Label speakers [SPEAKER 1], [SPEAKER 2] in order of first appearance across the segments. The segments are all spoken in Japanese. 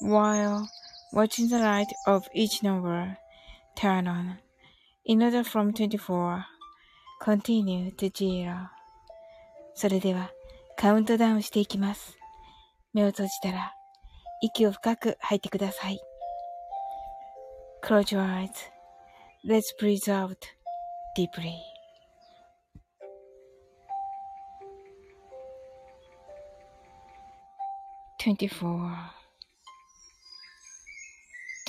[SPEAKER 1] while watching the light of each number turn on. In order from 24, continue to zero. それではカウントダウンしていきます。目を閉じたら息を深く吐いてください。Close your eyes. Let's breathe out deeply. Twenty-four.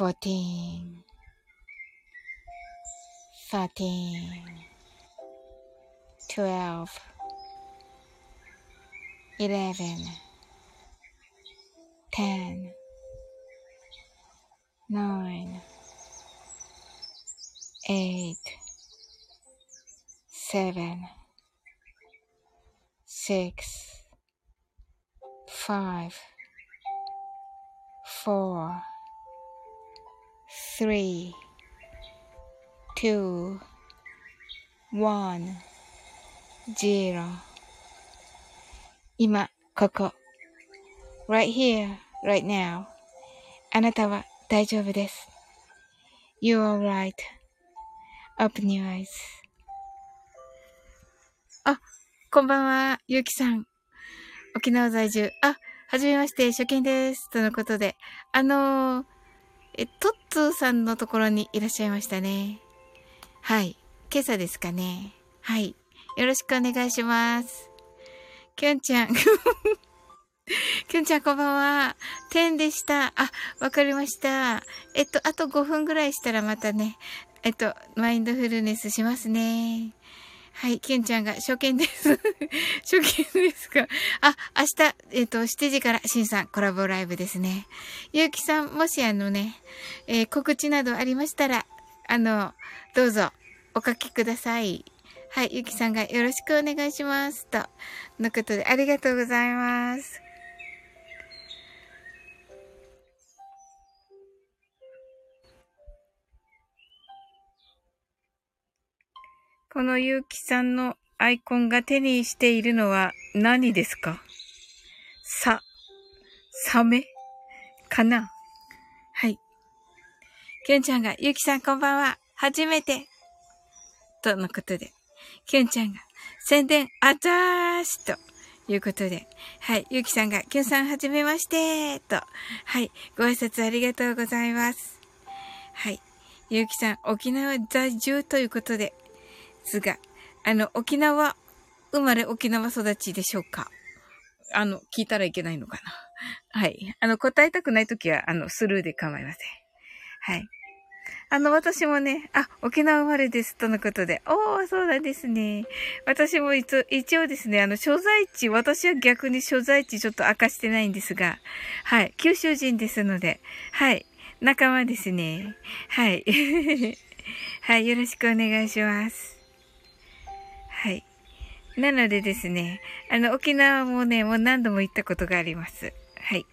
[SPEAKER 1] fourteen, thirteen, twelve, eleven, ten, nine, eight, seven, six, five, four, three, two, one, zero 今、ここ。right here, right now. あなたは大丈夫です。you are right open your eyes. あ、こんばんは、ゆうきさん。沖縄在住。あ、はじめまして、初見です。とのことで。あのーえ、トッツーさんのところにいらっしゃいましたね。はい。今朝ですかね。はい。よろしくお願いします。きょんちゃん。きょんちゃんこんばんは。10でした。あ、わかりました。えっと、あと5分ぐらいしたらまたね、えっと、マインドフルネスしますね。はい、ケンちゃんが初見です。初見ですか。あ、明日、えっ、ー、と、7時から、シンさんコラボライブですね。ゆうきさん、もしあのね、えー、告知などありましたら、あの、どうぞ、お書きください。はい、ゆうきさんがよろしくお願いします。と、のことで、ありがとうございます。このゆうきさんのアイコンが手にしているのは何ですか？さ、サメ？かな？はい。きゅんちゃんが、ゆうきさんこんばんは。初めて。とのことで。きゅんちゃんが、宣伝あざーしと。いうことで。はい。ゆうきさんが、きゅんさんはじめまして。と。はい。ご挨拶ありがとうございます。はい。ゆうきさん、沖縄在住ということ、ですが、あの、沖縄、生まれ沖縄育ちでしょうか？あの、聞いたらいけないのかな？はい。あの、答えたくないときは、あの、スルーで構いません。はい。あの、私もね、あ、沖縄生まれです、とのことで。おー、そうなんですね。私も一一応ですね、あの、所在地、私は逆に所在地ちょっと明かしてないんですが、はい、九州人ですので、はい、仲間ですね。はい。はい、よろしくお願いします。はい。なのでですね、あの、沖縄もね、もう何度も行ったことがあります。はい。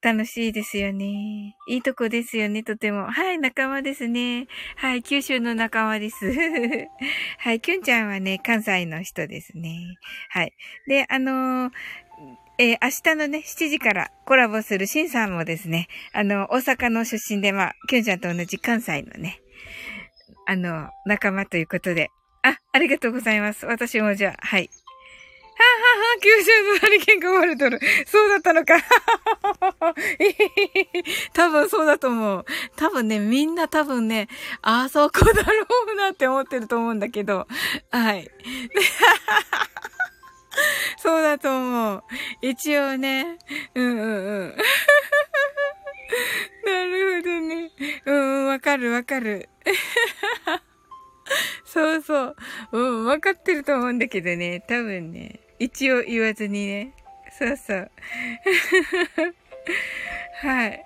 [SPEAKER 1] 楽しいですよね。いいとこですよね、とても。はい、仲間ですね。はい、九州の仲間です。はい、きゅんちゃんはね、関西の人ですね。はい。で、あのー、えー、明日のね、7時からコラボするシンさんもですね、あの、大阪の出身で、まあ、きゅんちゃんと同じ関西のね、あの、仲間ということで。あ、ありがとうございます。私もじゃあ、はい。ははは、九州のハリケーンが生まれとる。そうだったのか。多分そうだと思う。多分ね、みんな多分ね、あそこだろうなって思ってると思うんだけど。はい。そうだと思う。一応ね。うんうんうん。なるほどね。うん、わかるわかる。そうそう。うん、わかってると思うんだけどね。多分ね。一応言わずにね。そうそう。はい。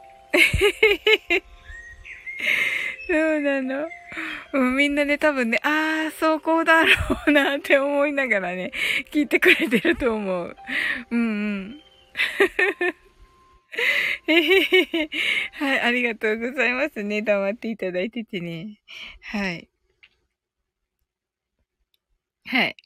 [SPEAKER 1] そうなの。うん、みんなね、多分ね、ああ、そうこうだろうなって思いながらね、聞いてくれてると思う。うんうん。はい、ありがとうございますね。黙っていただいててね。はい。はい。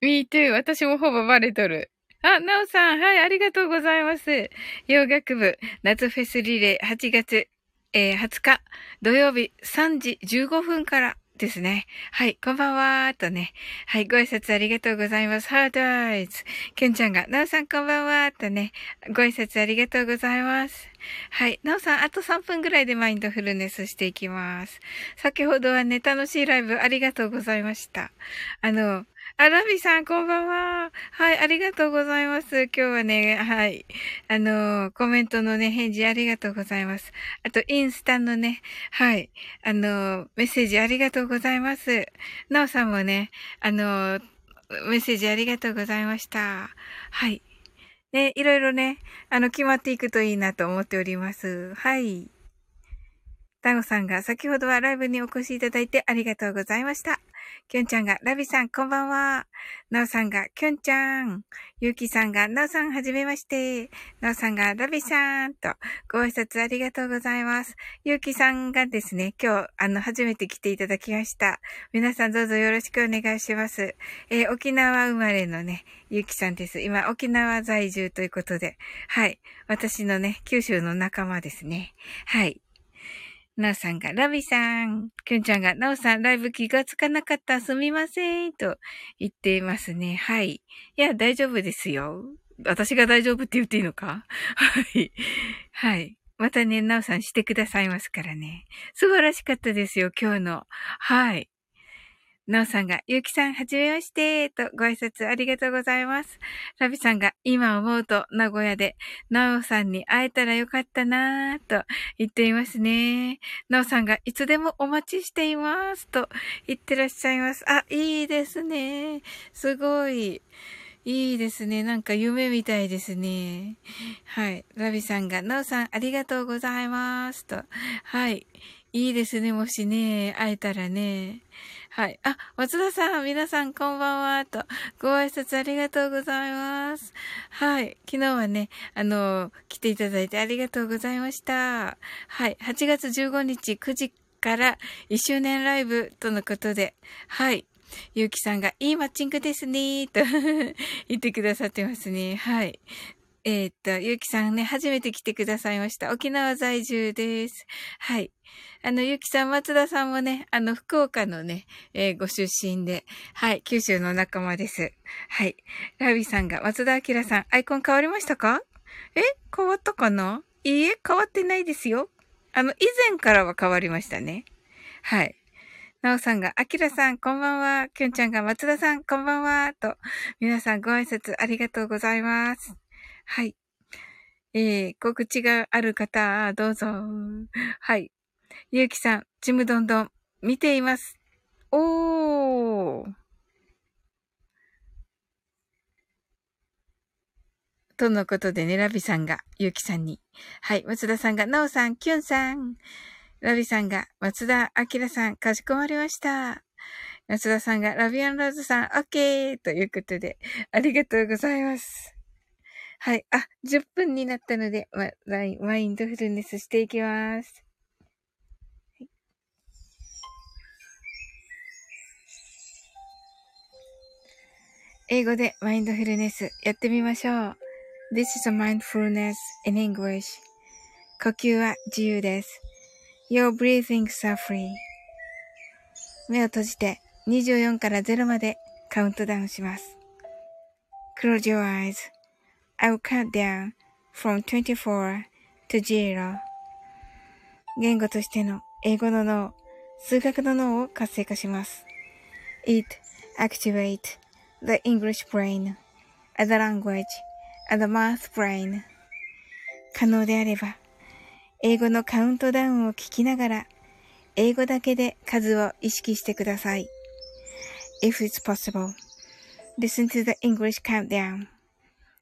[SPEAKER 1] me too. 私もほぼバレとる。あ、なおさん、はい、ありがとうございます。洋楽部、夏フェスリレー8月、えー、20日、土曜日3時15分からですね。はい、こんばんはーとね。はい、ご挨拶ありがとうございます。ハードアイズ。ケンちゃんが、なおさんこんばんはーとね。ご挨拶ありがとうございます。はい。なおさん、あと3分ぐらいでマインドフルネスしていきます。先ほどはね、楽しいライブありがとうございました。あの、あ、ラビさん、こんばんは。はい、ありがとうございます。今日はね、はい。あの、コメントのね、返事ありがとうございます。あと、インスタのね、はい。あの、メッセージありがとうございます。なおさんもね、あの、メッセージありがとうございました。はい。ね、いろいろね、あの、決まっていくといいなと思っております。はい。タゴさんが先ほどはライブにお越しいただいてありがとうございました。きょんちゃんが、ラビさん、こんばんは。なおさんが、きょんちゃん。ゆうきさんが、なおさん、はじめまして。なおさんが、ラビさん、と、ご挨拶ありがとうございます。ゆうきさんがですね、今日、あの、初めて来ていただきました。皆さんどうぞよろしくお願いします。えー、沖縄生まれのね、ゆうきさんです。今、沖縄在住ということで、はい。私のね、九州の仲間ですね。はい。なおさんが、ラビさん。きゅんちゃんが、なおさん、ライブ気がつかなかった。すみません。と言っていますね。はい。いや、大丈夫ですよ。私が大丈夫って言っていいのか？はい。はい。またね、なおさんしてくださいますからね。素晴らしかったですよ、今日の。はい。なおさんが、ゆうきさん、はじめまして、とご挨拶ありがとうございます。ラビさんが、今思うと、名古屋で、なおさんに会えたらよかったなぁ、と言っていますね。なおさんが、いつでもお待ちしています、と言ってらっしゃいます。あ、いいですね。すごい。いいですね。なんか夢みたいですね。はい。ラビさんが、なおさん、ありがとうございます。と。はい。いいですね。もしね、会えたらね。はい。あ、松田さん、皆さんこんばんは、と、ご挨拶ありがとうございます。はい。昨日はね、あの、来ていただいてありがとうございました。はい。8月15日9時から1周年ライブとのことで、はい。ゆうきさんが、いいマッチングですね、と 言ってくださってますね。はい。えー、っと、ゆうきさんね、初めて来てくださいました。沖縄在住です。はい。あの、ゆうきさん、松田さんもね、あの、福岡のね、えー、ご出身で、はい、九州の仲間です。はい。ラビさんが、松田明さん、アイコン変わりましたか？え変わったかな？いいえ、変わってないですよ。あの、以前からは変わりましたね。はい。なおさんが、あきらさん、こんばんは。きゅんちゃんが、松田さん、こんばんは。と、皆さんご挨拶ありがとうございます。はい。えー、告知がある方、どうぞ。はい。ゆうきさん、ちむどんどん、見ています。おー。とのことでね、ラビさんが、ゆうきさんに。はい、松田さんが、なおさん、きゅんさん。ラビさんが、松田明さん、かしこまりました。松田さんが、ラビアンローズさん、オッケーということで、ありがとうございます。はい。あ、10分になったので、ま、マインドフルネスしていきます。英語でマインドフルネスやってみましょう。This is a mindfulness in English. 呼吸は自由です。Your breathings are free. 目を閉じて24から0までカウントダウンします。Close your eyes. I will count down from 24 to 0. 言語としての英語の脳、数学の脳を活性化します。It activate the English brain as a language and math brain 可能であれば、英語のカウントダウンを聞きながら、英語だけで数を意識してください。If it's possible, listen to the English countdown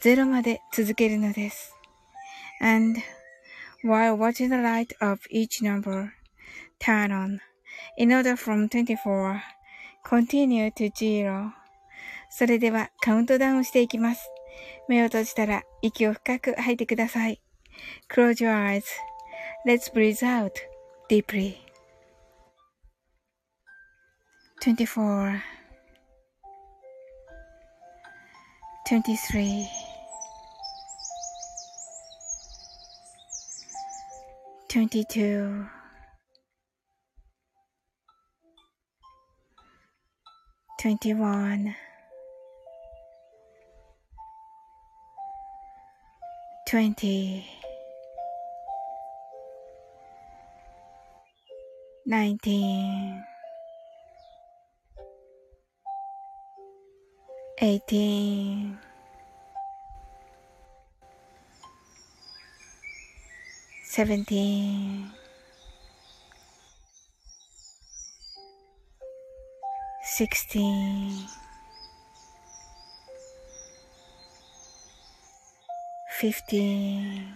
[SPEAKER 1] 0まで続けるのです。And while watching the light of each number turn on in order from 24 continue to 0それではカウントダウンしていきます。目を閉じたら息を深く吐いてください。Close your eyes. Let's breathe out deeply. 24 23 22 21 20 19 18 17 16 15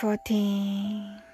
[SPEAKER 1] 14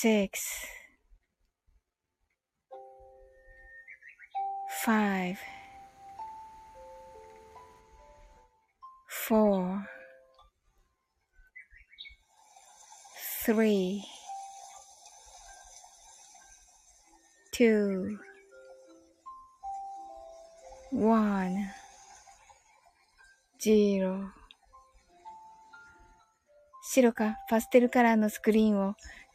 [SPEAKER 1] six, five, four, three, two, one, zero. 白かパステルカラーのスクリーンを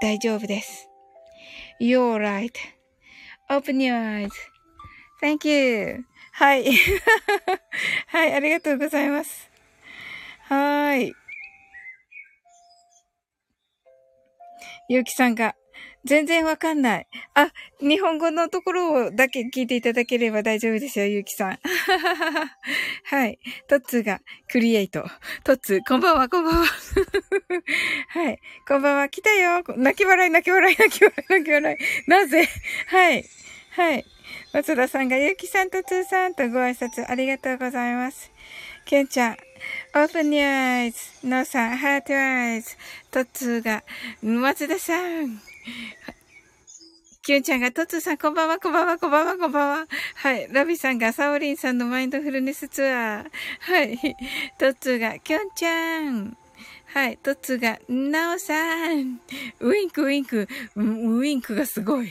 [SPEAKER 1] 大丈夫です。You're right.Open your eyes.Thank you. はい。はい、ありがとうございます。はーい。ゆうきさんが、全然わかんない。あ、日本語のところをだけ聞いていただければ大丈夫ですよ、ゆうきさん。はい。トッツーがクリエイト。トッツー、こんばんは、こんばんは。はい。こんばんは、来たよ。泣き笑い、泣き笑い、泣き笑い、泣き笑い。なぜ？はい。はい。松田さんがゆうきさんとつーさんとご挨拶ありがとうございます。けんちゃん、open your eyes. のさん、heart eyes. トッツーが、松田さん。キュンちゃんが、トツさん、こんばんは、こんばんは、こんばんは、こんばんは。はい。ラビさんが、サオリンさんのマインドフルネスツアー。はい。トツが、キュンちゃん。はい。トツが、ナオさん。ウインク、ウインク。ウインクがすごい。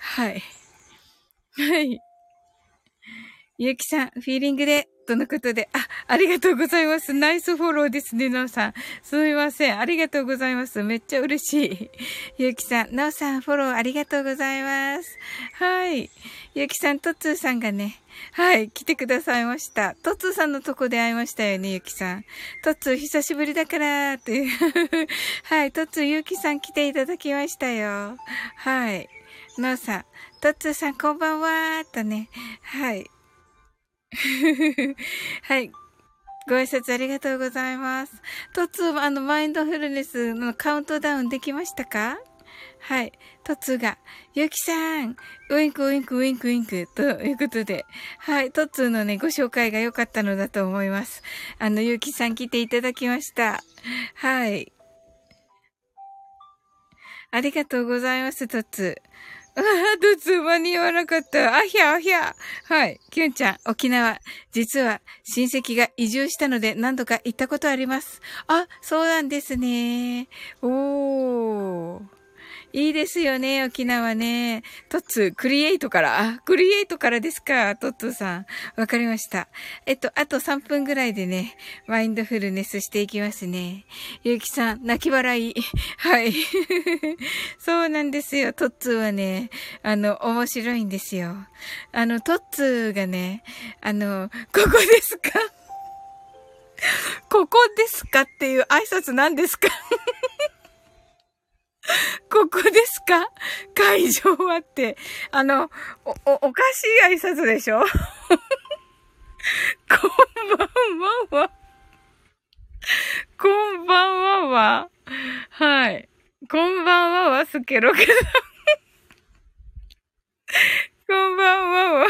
[SPEAKER 1] はい。はい。ゆうきさん、フィーリングでとのことで、あ、ありがとうございます。ナイスフォローですね、なおさん。すみません。ありがとうございます。めっちゃ嬉しい。ゆうきさん、なおさん、フォローありがとうございます。はい。ゆうきさん、とつーさんがね、はい、来てくださいました。とつーさんのとこで会いましたよね、ゆきさん。とつー、久しぶりだから、っていう。はい、とつー、ゆきさん来ていただきましたよ。はい。なおさん、とつーさん、こんばんは、とね。はい。はい。ご挨拶ありがとうございます。トツあの、マインドフルネスのカウントダウンできましたか？はい。トツが、ゆきさん、ウインクウインクウインクウインクということで、はい。トツのね、ご紹介が良かったのだと思います。あの、ゆきさん来ていただきました。はい。ありがとうございます、トツ。ああ、どつ間に合わなかった。あひゃあひゃ。はい。きゅんちゃん、沖縄。実は親戚が移住したので何度か行ったことあります。あ、そうなんですね。おー。いいですよね、沖縄ね。トッツクリエイトから。あ、クリエイトからですか、トッツさん。わかりました。えっと、あと3分ぐらいでね、マインドフルネスしていきますね。ゆうきさん、泣き笑い。はい。そうなんですよ、トッツーはね、あの、面白いんですよ。あの、トッツがね、あの、ここですか？ここですかっていう挨拶なんですか？ここですか？会場はって。あの、お、お、おかしい挨拶でしょ？こんばんはは。こんばんはは。はい。こんばんははすけろけど。こんばんはは。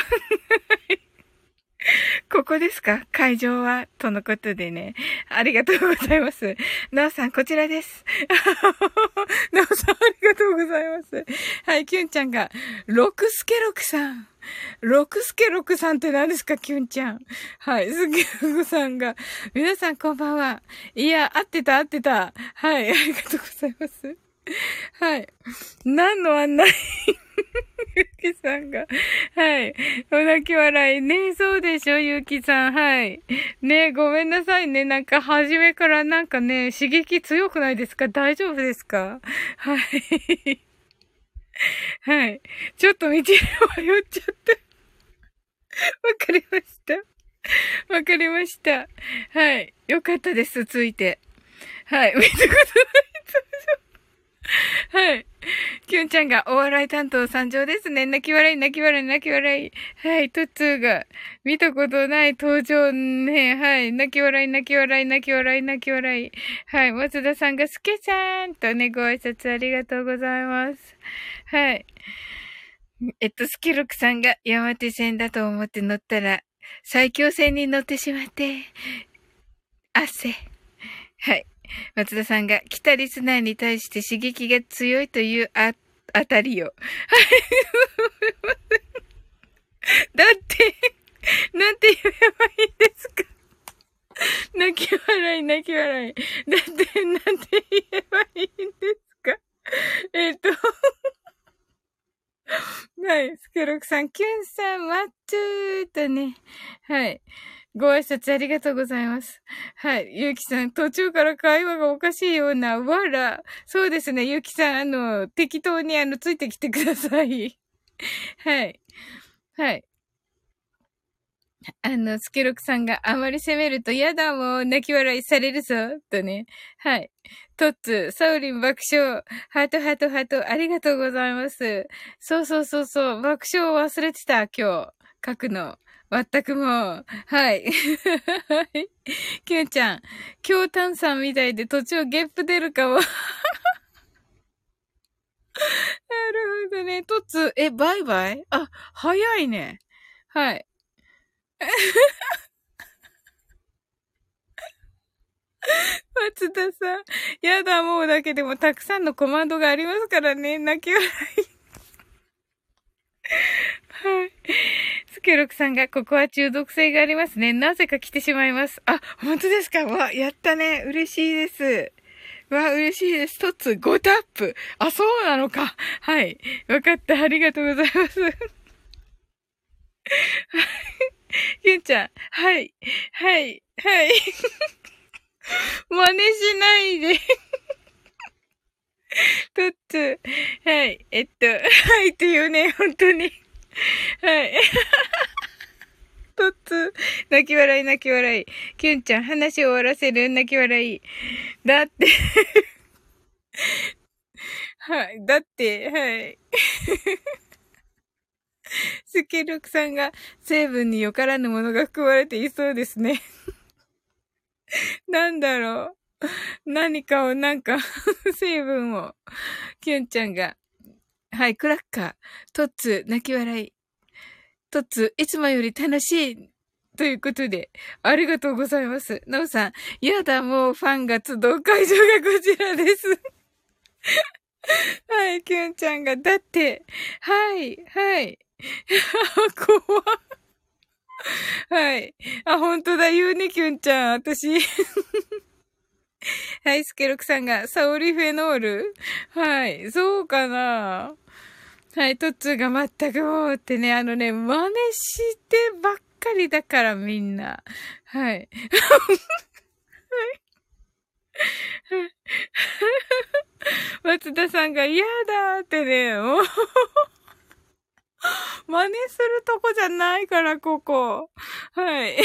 [SPEAKER 1] ここですか？会場はとのことでね。ありがとうございます。なおさん、こちらです。なおさん、ありがとうございます。はい、キュンちゃんが、ロクスケロクさん。ロクスケロクさんって何ですか、キュンちゃん。はい、スケロクさんが、皆さんこんばんは。いや、合ってた、合ってた。はい、ありがとうございます。はい。何の案内？ゆきさんが。はい。お泣き笑い。ねそうでしょ、ゆきさん。はい。ねごめんなさいね。なんか、初めからなんかね、刺激強くないですか？大丈夫ですか？はい。はい。ちょっと道に迷っちゃった。わかりました。わかりました。はい。よかったです、ついて。はい。見たことない。はい。きゅんちゃんがお笑い担当参上ですね。泣き笑い、泣き笑い、泣き笑い。はい。トッツーが見たことない登場ね。はい。泣き笑い、泣き笑い、泣き笑い、泣き笑い。はい。松田さんがすけさんとね、ご挨拶ありがとうございます。はい。えっと、スケロクさんが山手線だと思って乗ったら、最強線に乗ってしまって、汗。はい。松田さんが来たリスナーに対して刺激が強いというあ、あたりを。はい。だって、なんて言えばいいんですか泣き笑い、泣き笑い。だって、なんて言えばいいんですかえっ、とはい。スケロクさん、キュンさん、マッツーとね。はい。ご挨拶ありがとうございます。はい。ゆうきさん、途中から会話がおかしいような、わら。そうですね、ゆうきさん、あの、適当にあの、ついてきてください。はい。はい。あの、スケロクさんがあまり責めると嫌だもん、泣き笑いされるぞ、とね。はい。トッツ、サウリン爆笑、ハートハートハート、ありがとうございます。そうそうそうそう、爆笑を忘れてた、今日。書くの。全くもう。はい。キュンちゃん、京丹さんみたいで途中ゲップ出るかも。なるほどね。トッツ、え、バイバイ？あ、早いね。はい。松田さん。やだ、もうだけでもたくさんのコマンドがありますからね。泣き笑い。はい。ケロさんが、ここは中毒性がありますね。なぜか来てしまいます。あ、本当ですか？わ、やったね。嬉しいです。わ、嬉しいです。一つ、5タップ。あ、そうなのか。はい。わかった。ありがとうございます。はい。ゆんちゃん、はい、はい、はい。真似しないで。とっつ、はい、えっと、はいっていうね、本当に。はい。とつ、泣き笑い泣き笑い。きゅんちゃん、話を終わらせる泣き笑い。だってはい、だって、はい。スケルクさんが成分によからぬものが含まれていそうですね。なんだろう。何かをなんか成分を、キュンちゃんが。はい、クラッカー。トッツ、泣き笑い。トッツ、いつもより楽しい。ということで、ありがとうございます。なおさん、やだ、もうファンが集う会場がこちらです。はい、キュンちゃんが、だって、はい、はい。怖はい。あ、本当だ、言うね、キュンちゃん。私。はい、スケロクさんが、サオリフェノール？はい、そうかな？はい、トッツーが全くもうってね、あのね、真似してばっかりだから、みんな。はい。松田さんが嫌だってね、もう真似するとこじゃないから、ここ。はい。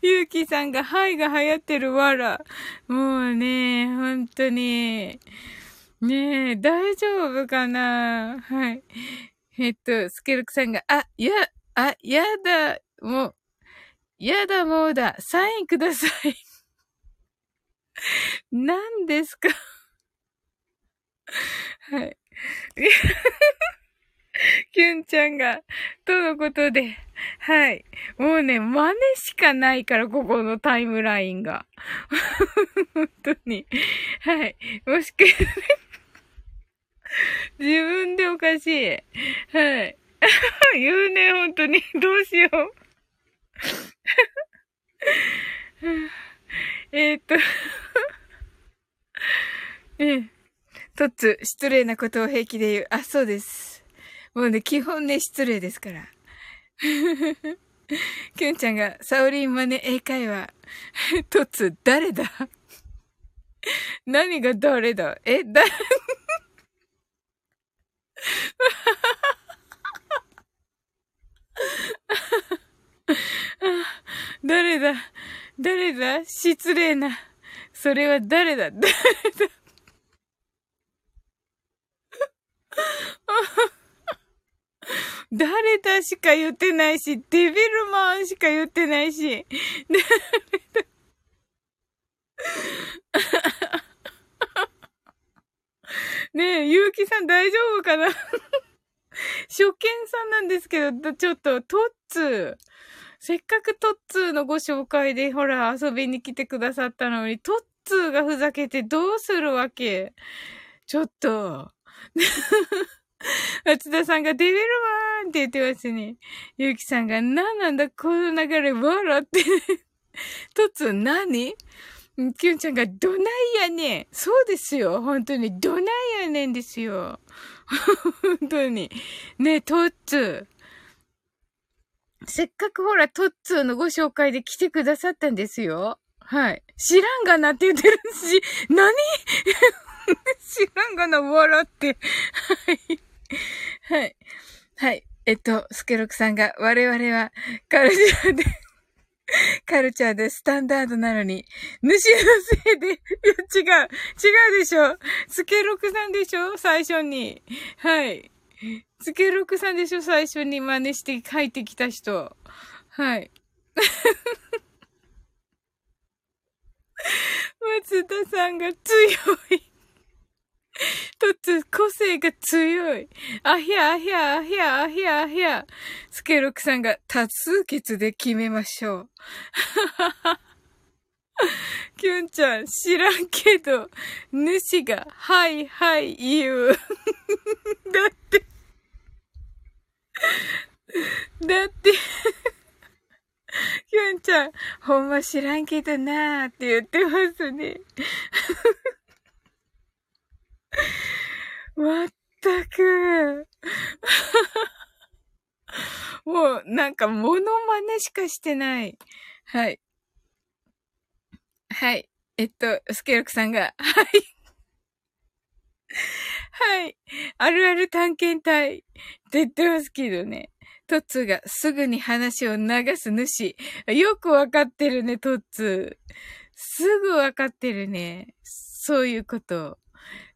[SPEAKER 1] ゆうきさんが、はいが流行ってるわら。もうね、本当に。ねえ、大丈夫かな？はい。えっと、スケルクさんが、あ、や、あ、やだ、もう、やだもうだ、サインください。何ですか？はい。キュンちゃんが、とのことで、はい。もうね、真似しかないから、ここのタイムラインが。本当に。はい。もしくは、自分でおかしい。はい。言うね、本当に。どうしよう。えっとええ。とつ、失礼なことを平気で言う。あ、そうです。もうね、基本ね、失礼ですから。きゅんちゃんが、サオリンマネ英会話。とつ、誰だ？何が誰だ？え、だ、誰だ誰だ失礼な。それは誰だ誰だ 誰だしか言ってないし、デビルマンしか言ってないし、誰だねえ、ゆうきさん大丈夫かな 初見さんなんですけど、ちょっと、トッツー。せっかくトッツーのご紹介で、ほら、遊びに来てくださったのに、トッツーがふざけてどうするわけ？ちょっと。松田さんがデビルマーンって言ってますね。ゆうきさんが、なんなんだ、この流れ、笑って。とつ、何？きゅんちゃんが、どないやねん。そうですよ。本当に、どないやねんですよ。本当に。ねとっつ。せっかくほら、トッツーのご紹介で来てくださったんですよ。はい。知らんがなって言ってるし、何？知らんがな、笑って。はい。はい。はい。えっと、スケロクさんが、我々はカルチャーでカルチャーでスタンダードなのに、主のせいで、いや、違う、違うでしょ。スケロクさんでしょ？最初に。はい。スケロクさんでしょ最初に真似して書いてきた人。はい。松田さんが強い。とつ、個性が強い。あひゃあひゃあひゃあひゃあひゃ。スケロクさんが多数決で決めましょう。キュンちゃん、知らんけど、主が、はいはい言う。だって、だって、キュンちゃん、ほんま知らんけどなーって言ってますね。まったく。もう、なんか、モノマネしかしてない。はい。はい。えっと、スケロクさんが、はい。はい。あるある探検隊って言ってますけどね。トッツーがすぐに話を流す主。よくわかってるね、トッツー。すぐわかってるね。そういうこと。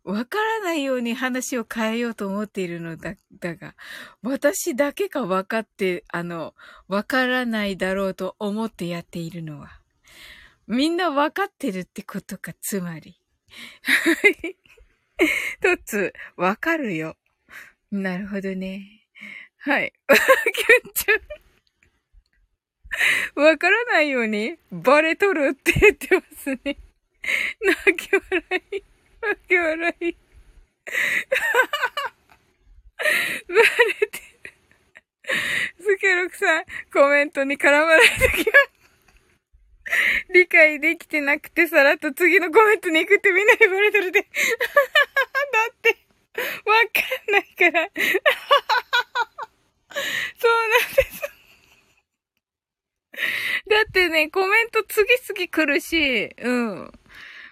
[SPEAKER 1] わからないように話を変えようと思っているのだ、だが、私だけが分かって、あの、わからないだろうと思ってやっているのは、みんな分かってるってことか、つまり。とつ、わかるよ。なるほどね。はい。キュンちゃん。わからないように、バレとるって言ってますね。泣き笑い。泣き笑い。バレてる。スケロクさん、コメントに絡まれてきます。理解できてなくてさらっと次のコメントに行くってみんなにバレてるで。だって、わかんないから。そうなんです。だってね、コメント次々来るし、うん。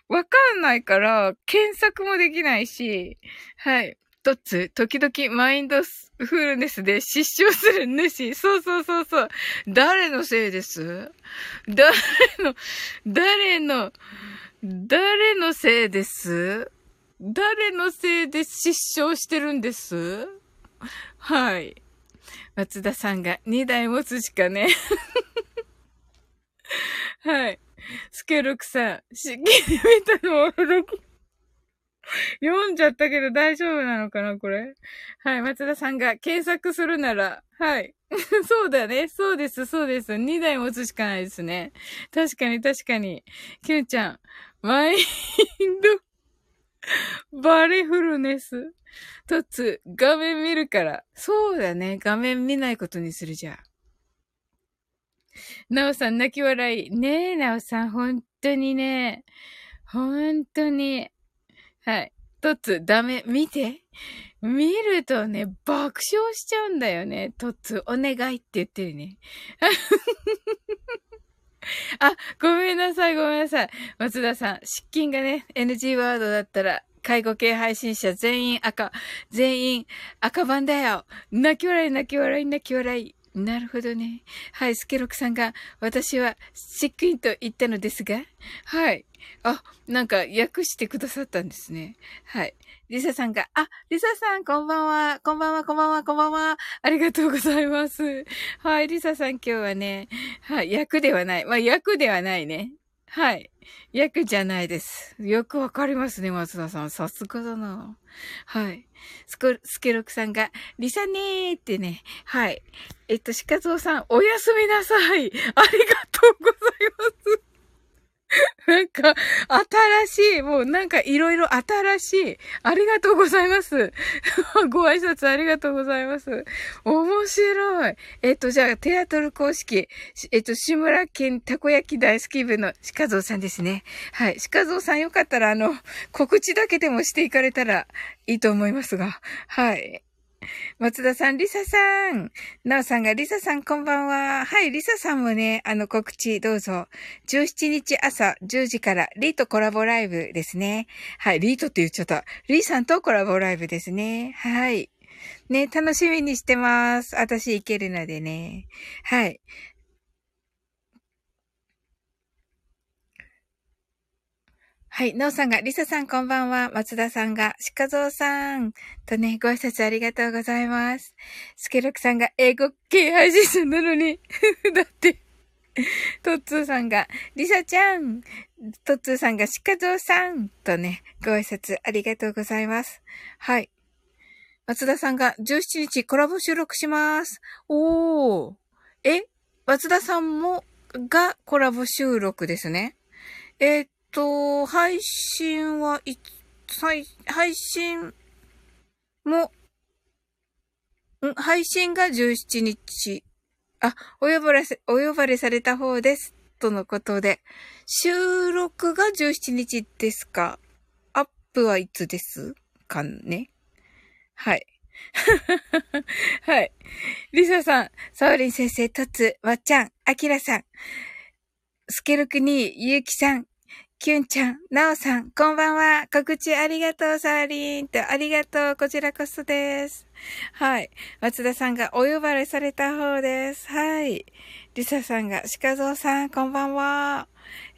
[SPEAKER 1] わかんないから、検索もできないし、はい。一つ、時々マインドフルネスで失笑する主。そうそうそうそう。誰のせいです？誰の、誰の、誰のせいです？誰のせいで失笑してるんです？はい。松田さんが2台持つしかね。はい。スケルクさん、しっきり見たの驚き。読んじゃったけど大丈夫なのかなこれ？はい。松田さんが検索するなら、はい。そうだね。そうです、そうです。2台持つしかないですね。確かに、確かに。キュンちゃん、マインド、バレフルネス。とつ、画面見るから。そうだね。画面見ないことにするじゃん。なおさん泣き笑い。ねえ、なおさん、本当にね。本当に。はい。トッツ、ダメ。見て。見るとね、爆笑しちゃうんだよね。トッツ、お願いって言ってるね。あ、ごめんなさい、ごめんなさい。松田さん、失禁がね、NG ワードだったら、介護系配信者全員赤、全員赤番だよ。泣き笑い、泣き笑い、泣き笑い。なるほどね。はい、スケロクさんが、私は、シックインと言ったのですが、はい。あ、なんか、訳してくださったんですね。はい。リサさんが、あ、リサさん、こんばんは、こんばんは、こんばんは、こんばんは。ありがとうございます。はい、リサさん今日はね、はい、役ではない。まあ、役ではないね。はい。役じゃないです。よくわかりますね、松田さん。さすがだな。はい。すこ、スケロクさんが、リサねーってね。はい。えっと、シカゾウさん、おやすみなさい。ありがとうございます。なんか、新しい、もうなんかいろいろ新しい。ありがとうございます。ご挨拶ありがとうございます。面白い。えっと、じゃあ、テアトル公式、えっと、志村県たこ焼き大好き部の鹿蔵さんですね。はい。鹿蔵さんよかったら、あの、告知だけでもしていかれたらいいと思いますが。はい。松田さん、リサさん。なおさんが、リサさんこんばんは。はい、リサさんもね、あの告知どうぞ。17日朝10時からリートコラボライブですね。はい、リートって言っちゃった。リーさんとコラボライブですね。はい。ね、楽しみにしてます。私行けるのでね。はい。はい。なおさんが、りささんこんばんは。松田さんが、しかぞうさん。とね、ご挨拶ありがとうございます。すけろくさんが、英語系配信者なのに。だって。とっつーさんが、りさちゃん。とっつーさんが、しかぞうさん。とね、ご挨拶ありがとうございます。はい。松田さんが、17日コラボ収録します。おー。え？松田さんも、がコラボ収録ですね。えー、と、配信は、い、配、配信も、ん？配信が17日。あ、お呼ばれお呼ばれされた方です。とのことで。収録が17日ですか？アップはいつですかね？はい。はい。リサさん、サオリン先生、トツ、わっちゃん、アキラさん、スケルクに、ゆうきさん、きゅんちゃん、なおさん、こんばんは。告知ありがとう、サーリンと、ありがとう、こちらこそです。はい。松田さんがお呼ばれされた方です。はい。リサさんが、鹿蔵さん、こんばんは。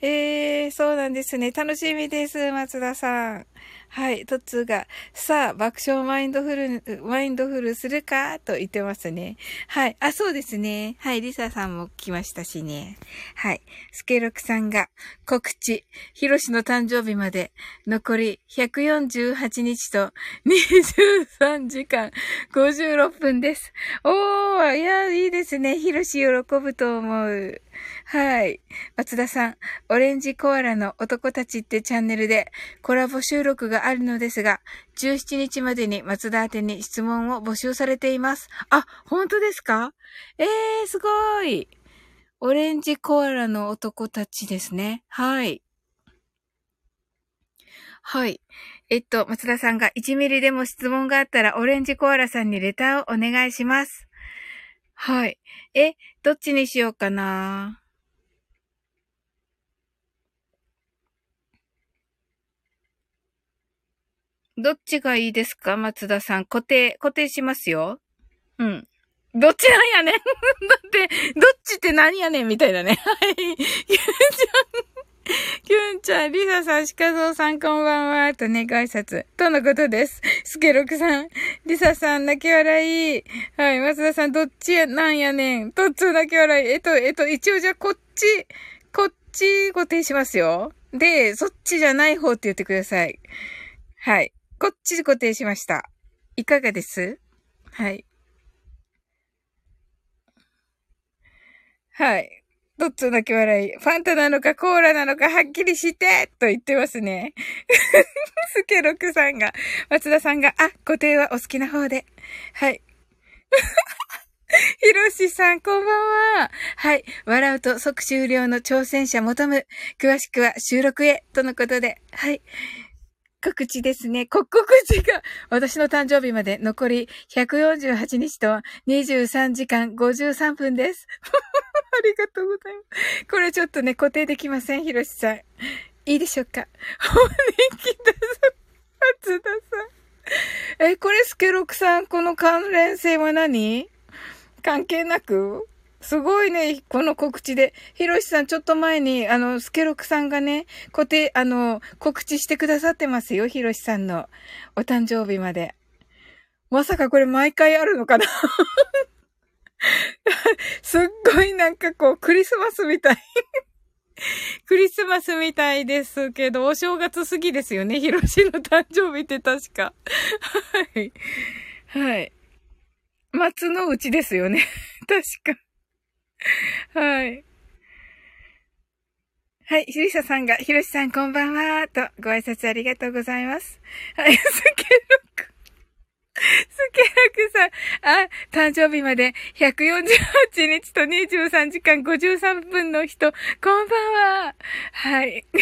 [SPEAKER 1] えー、そうなんですね。楽しみです、松田さん。はい、トツが、さあ、爆笑マインドフル、マインドフルするかと言ってますね。はい。あ、そうですね。はい、リサさんも来ましたしね。はい。スケロクさんが、告知、ヒロシの誕生日まで、残り148日と23時間56分です。おー、いや、いいですね。ヒロシ喜ぶと思う。はい。松田さん、オレンジコアラの男たちってチャンネルでコラボ収録があるのですが、17日までに松田宛に質問を募集されています。あ、本当ですか？えー、すごい。オレンジコアラの男たちですね。はい。はい。えっと、松田さんが1ミリでも質問があったら、オレンジコアラさんにレターをお願いします。はい。え、どっちにしようかな？どっちがいいですか？松田さん。固定、固定しますよ。うん。どっちなんやねん だって、どっちって何やねんみたいなね。はい。キュンちゃん、キュンちゃん、リサさん、シカゾウさん、こんばんは。とね、ご挨拶。とのことです。スケロクさん、リサさん、泣き笑い。はい、松田さん、どっち？や、なんやねん。とっつ泣き笑い。えっと、えっと、一応じゃあ、こっち、こっち固定しますよ。で、そっちじゃない方って言ってください。はい。こっち固定しました。いかがです？はい。はい。どっちだけ笑い？ファンタなのかコーラなのかはっきりしてと言ってますね。スケロクさんが、松田さんが、あ、固定はお好きな方で。はい。ひろしさん、こんばんは。はい。笑うと即終了の挑戦者求む。詳しくは収録へ。とのことで。はい。告知ですね。告知が、私の誕生日まで残り148日と23時間53分です。ありがとうございます。これちょっとね、固定できません、ひろしさん。いいでしょうか？お人気だぞ、松田さん。え、これスケロクさん、この関連性は何？関係なく？すごいね、この告知で。ひろしさん、ちょっと前に、あの、スケロクさんがね、固定、あの、告知してくださってますよ、ひろしさんのお誕生日まで。まさかこれ毎回あるのかな？すっごいなんかこう、クリスマスみたいクリスマスみたいですけど、お正月過ぎですよね、ひろしの誕生日って確か。はい。はい。松の内ですよね。確か。はい。はい。ひりささんが、ひろしさんこんばんは、とご挨拶ありがとうございます。はい。スケロク。スケロクさん、あ、誕生日まで148日と23時間53分の人、こんばんは。はい。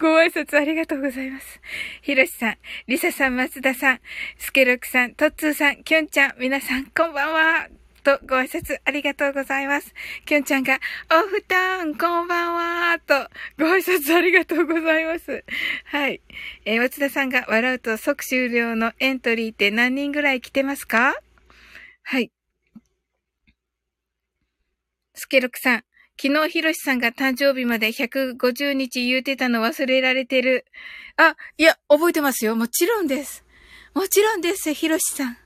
[SPEAKER 1] ご挨拶ありがとうございます。ひろしさん、りささん、松田さん、スケロクさん、トッツーさん、きょんちゃん、皆さん、こんばんは。とご挨拶ありがとうございます。きょんちゃんが、おふたん、こんばんはと、ご挨拶ありがとうございます。はい。えー、松田さんが笑うと即終了のエントリーって何人ぐらい来てますか？はい。スケロクさん、昨日ひろしさんが誕生日まで150日言うてたの忘れられてる。あ、いや、覚えてますよ。もちろんです。もちろんです、ひろしさん。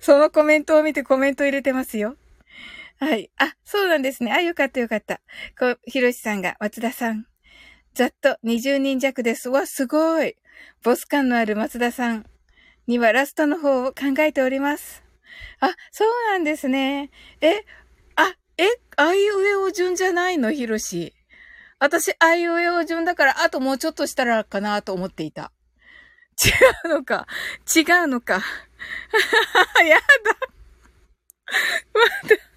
[SPEAKER 1] そのコメントを見てコメント入れてますよ。はい。あ、そうなんですね。あ、よかったよかった。こうひろしさんが、松田さん。ざっと20人弱です。わ、すごい。ボス感のある松田さんにはラストの方を考えております。あ、そうなんですね。え、あ、え、あいうえお順じゃないの？ひろし。私、あいうえお順だから、あともうちょっとしたらかなと思っていた。違うのか。違うのか。やだ。また。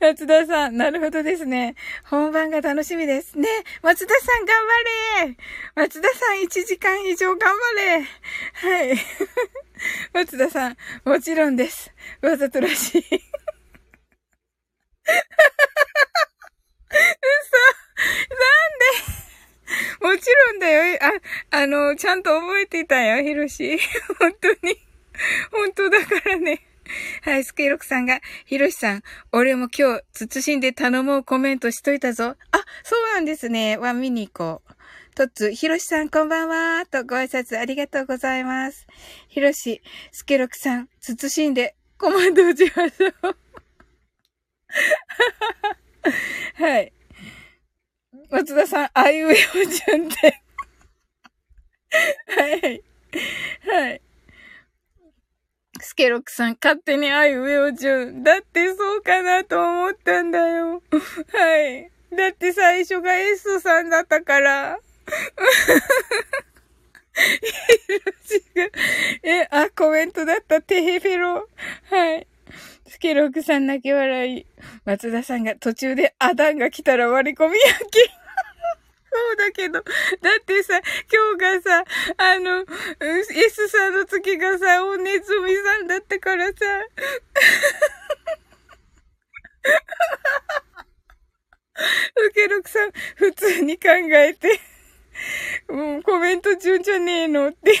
[SPEAKER 1] 松田さん、なるほどですね。本番が楽しみです。ね、松田さん頑張れ松田さん1時間以上頑張れはい。松田さん、もちろんです。わざとらしい。嘘。なんで？もちろんだよ。あ、あの、ちゃんと覚えていたよ、ヒロシ。本当に。本当だからね。はい、スケロクさんが、ヒロシさん、俺も今日、慎んで頼もうコメントしといたぞ。あ、そうなんですね。は見に行こう。とつ、ひろしさんこんばんは。とご挨拶ありがとうございます。ひろし、スケロクさん、慎んでコマンド打ちましょう。はい。松田さん、あいうえお順ではい。はい。スケロックさん、勝手にあいうえお順。だってそうかなと思ったんだよ。はい。だって最初が S さんだったから。え、あ、コメントだった。テヘペロ。はい。スケロクさん泣き笑い。松田さんが途中でアダンが来たら割り込み焼き。そうだけど、だってさ、今日がさ、あの、S さんの月がさ、おねずみさんだったからさ。ウケロクさん、普通に考えて、もうコメント順じゃねえのって。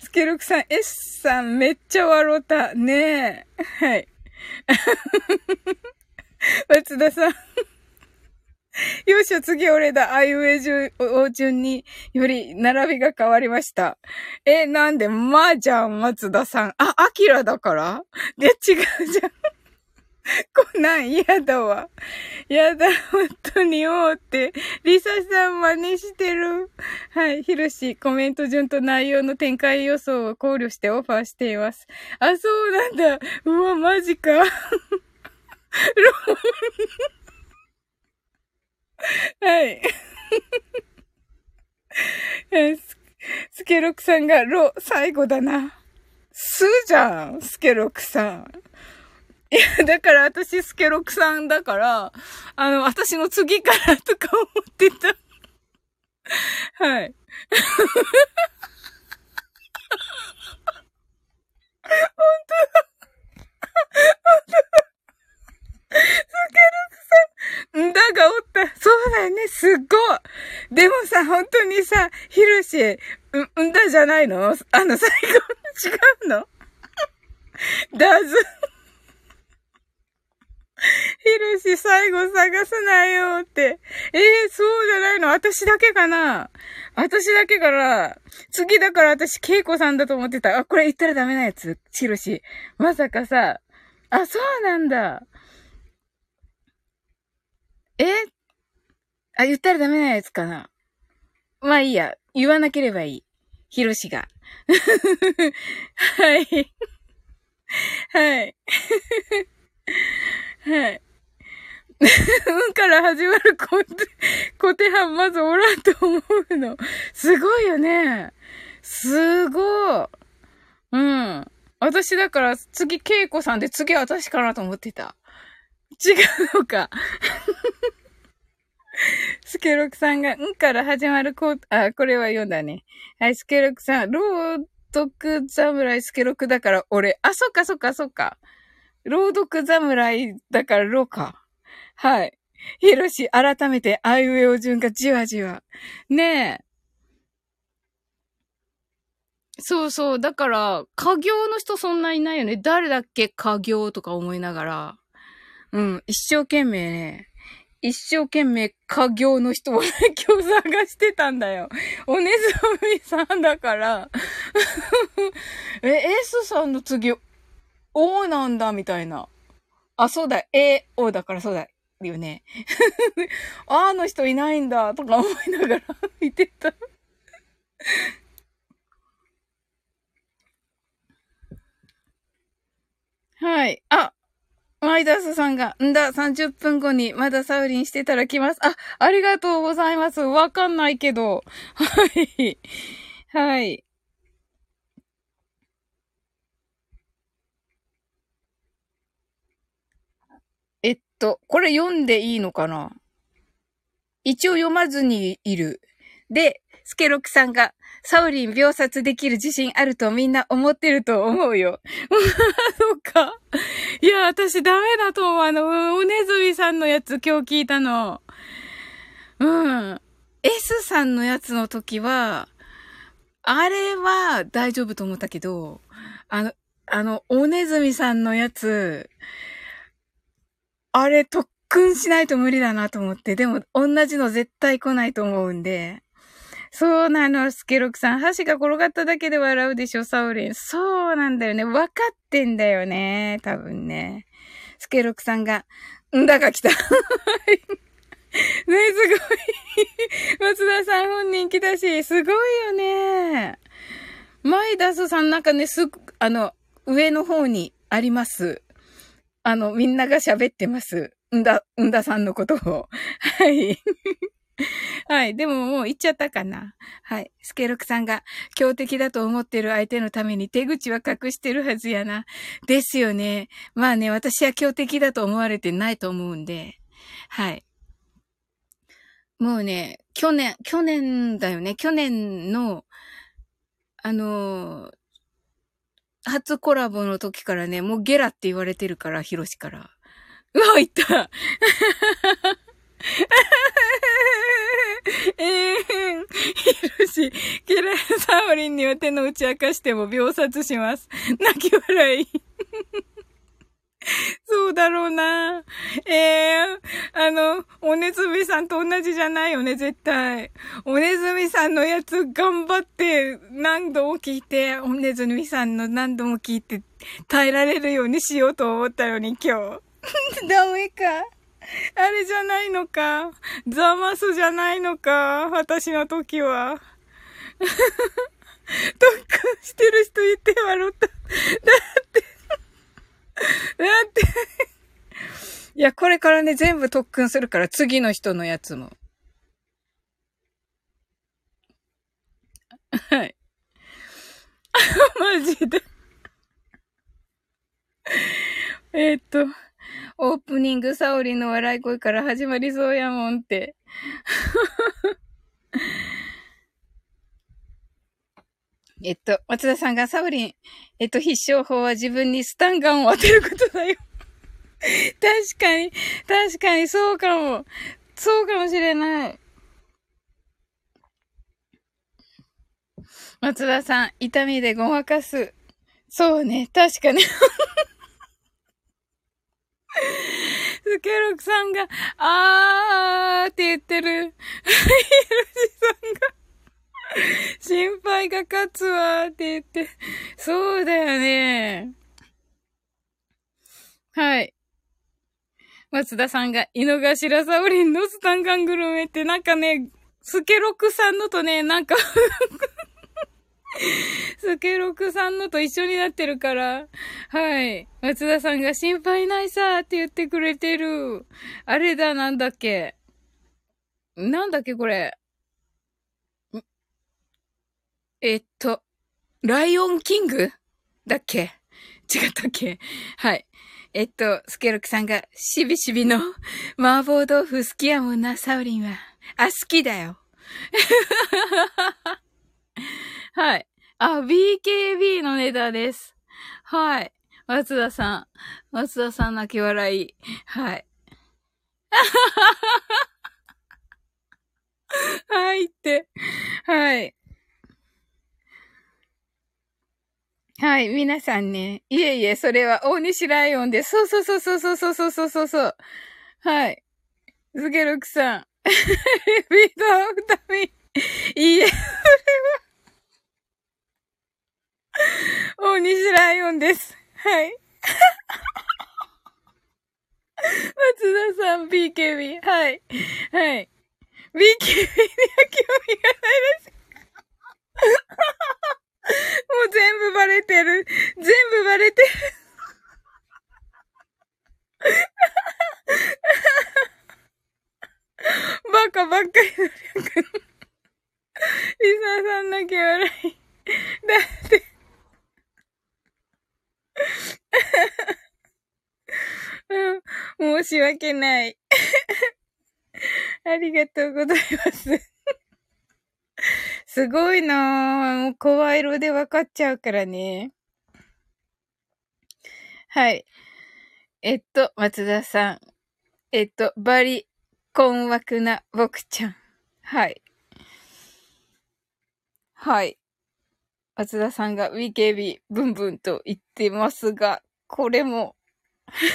[SPEAKER 1] スケロクさん、S さんめっちゃ笑った。ねえ。はい。松田さん。よっしゃ、次俺だ。あいうえ順、お順により並びが変わりました。え、なんで、まあじゃん、松田さん。あ、アキラだから？いや、違うじゃん。こんなん嫌だわ。やだ、本当におうって。リサさん真似してる。はい、ヒロシ、コメント順と内容の展開予想を考慮してオファーしています。あ、そうなんだ。うわ、マジか。ロ ーはい。ススケロクさんがロ、最後だな。スじゃん、スケロクさん。いや、だから私スケロクさんだから、あの、私の次からとか思ってた。はい。本当だ。本当だ。スケロクん。だがおった。そうだよね。すっごい。でもさ、本当にさ、ヒロシ、ん、んだじゃないの？あの、最後の、違うの？だず。ヒロシ、最後探すなよって。えー、そうじゃないの？私だけかな？私だけから、次だから私、ケイコさんだと思ってた。あ、これ言ったらダメなやつ。ヒロシ。まさかさ、あ、そうなんだ。え？あ、言ったらダメなやつかな。まあいいや。言わなければいい。ヒロシが。はい。はい。はい。うんから始まる小手、小手半まずおらんと思うの。すごいよね。すごい。うん。私だから次、ケイコさんで次私かなと思ってた。違うのか。スケロクさんが、んから始まるこう、あ、これは読んだね。はい、スケロクさん、朗読侍スケロクだから俺、あ、そっかそっかそっか。朗読侍だからロか。はい。ヒロシ、改めて、あいうえお順がじわじわ。ねえ。そうそう。だから、家業の人そんないないよね。誰だっけ？家業とか思いながら。うん。一生懸命ね。一生懸命家業の人をね、今日探してたんだよ。おねずみさんだから。え、エースさんの次、O なんだ、みたいな。あ、そうだ、A、O だからそうだ。よね。あの人いないんだ、とか思いながら 見てた。はい。あ、マイダスさんが、んだ、30分後にまだサウリンしてたら来ます。あ、ありがとうございます。わかんないけど。はい。はい。えっと、これ読んでいいのかな？一応読まずにいる。で、スケロクさんが、サウリン秒殺できる自信あるとみんな思ってると思うよ。そうか。いや、私ダメだと思う。あの、おねずみさんのやつ今日聞いたの。うん。S さんのやつの時は、あれは大丈夫と思ったけど、あの、あの、おねずみさんのやつ、あれ特訓しないと無理だなと思って、でも同じの絶対来ないと思うんで、そうなの、スケロクさん。箸が転がっただけで笑うでしょ、サウリン。そうなんだよね。わかってんだよね。多分ね。スケロクさんが、んだが来た。ね、すごい。松田さん本人来たし、すごいよね。マイダスさんなんかね、す、あの、上の方にあります。あの、みんなが喋ってます。んだ、んださんのことを。はい。はい。でももう言っちゃったかな。はい。スケロクさんが強敵だと思ってる相手のために手口は隠してるはずやな。ですよね。まあね、私は強敵だと思われてないと思うんで。はい。もうね、去年、去年だよね。去年の、あのー、初コラボの時からね、もうゲラって言われてるから、ヒロシから。うわ、いったええ、ひろし、キラサオリンには手の内明かしても秒殺します。泣き笑い。そうだろうな。ええー、あの、おねずみさんと同じじゃないよね、絶対。おねずみさんのやつ頑張って何度も聞いて、おねずみさんの何度も聞いて耐えられるようにしようと思ったのに今日。ダメか。あれじゃないのか。ザマスじゃないのか。私の時は。特訓してる人いて笑った。だって、だって、いや、これからね、全部特訓するから、次の人のやつも。はい。マジで。えっと。オープニングサオリの笑い声から始まりそうやもんって。えっと、松田さんがサオリン、えっと、必勝法は自分にスタンガンを当てることだよ。確かに、確かにそうかも。そうかもしれない。松田さん、痛みでごまかす。そうね、確かに。スケロクさんが、あーって言ってる。ヒルシさんが、心配が勝つわーって言って。そうだよね。はい。松田さんが、井の頭サオリンのスタンガングルメってなんかね、スケロクさんのとね、なんか スケロクさんのと一緒になってるから。はい。松田さんが心配ないさーって言ってくれてる。あれだ、なんだっけ？なんだっけ、これ？えっと、ライオンキング？だっけ？違ったっけ？はい。えっと、スケロクさんが、しびしびの 麻婆豆腐好きやもんな、サウリンは。あ、好きだよ。はい。あ、BKB のネタです。はい。松田さん。松田さん泣き笑い。はい。はいって。はい。はい、皆さんね。いえいえ、それは大西ライオンです。そうそうそうそうそうそうそうそうそう。はい。ズゲロクさん。ビートアフタミン。いいえ、それは 大西ライオンです。はい。松田さん、BKB。はい。はい。BKB には興味がないらしい。もう全部バレてる。全部バレてる。バカばっかりの略。リサさん泣き笑い。だって。申し訳ない。ありがとうございます。すごいなぁ。声色で分かっちゃうからね。はい。えっと、松田さん。えっと、バリ、困惑な僕ちゃん。はい。はい。松田さんが BKB ブンブンと言ってますが、これも 言っ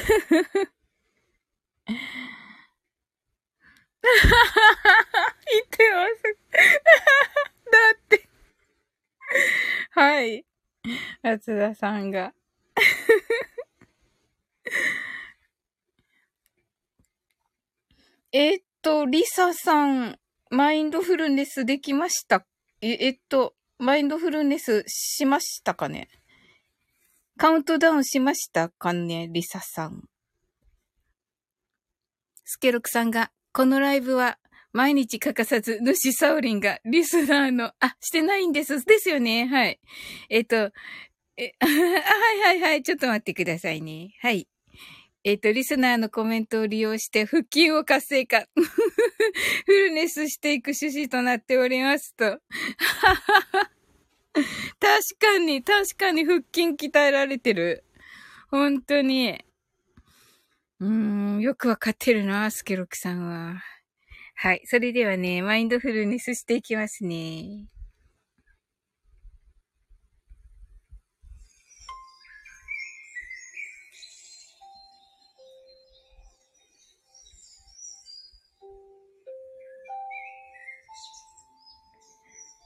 [SPEAKER 1] てます。だって。はい。松田さんが。えっと、リサさん、マインドフルネスできましたえ、えっと、マインドフルネスしましたかね？カウントダウンしましたかね？リサさん。スケロクさんが、このライブは毎日欠かさず、主サウリンがリスナーの、あ、してないんです。ですよね。はい。えっ、と、え、はいはいはい。ちょっと待ってくださいね。はい。えっ、と、リスナーのコメントを利用して腹筋を活性化。フルネスしていく趣旨となっておりますと。確かに、確かに腹筋鍛えられてる。本当に。うーん、よくわかってるな、スケロクさんは。はい。それではね、マインドフルネスしていきますね。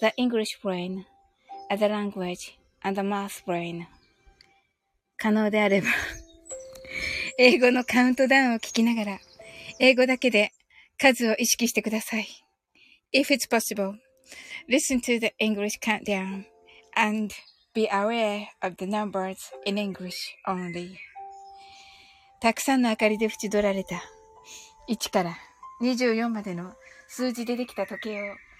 [SPEAKER 1] the English brain, the language, and the math brain. 可能であれば英語のカウントダウンを聞きながら、英語だけで数を意識してください。If it's possible, listen to the English countdown and be aware of the numbers in English only. たくさんの明かりで縁取られた1から24までの数字でできた時計を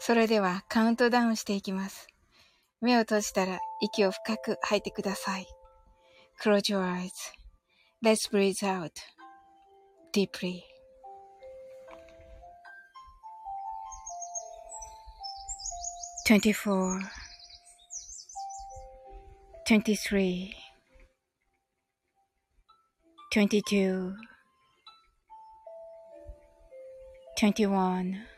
[SPEAKER 1] それではカウントダウンしていきます。目を閉じたら息を深く吐いてください。Close your eyes.Let's breathe out deeply. Twenty-four, twenty-three, twenty-two, 21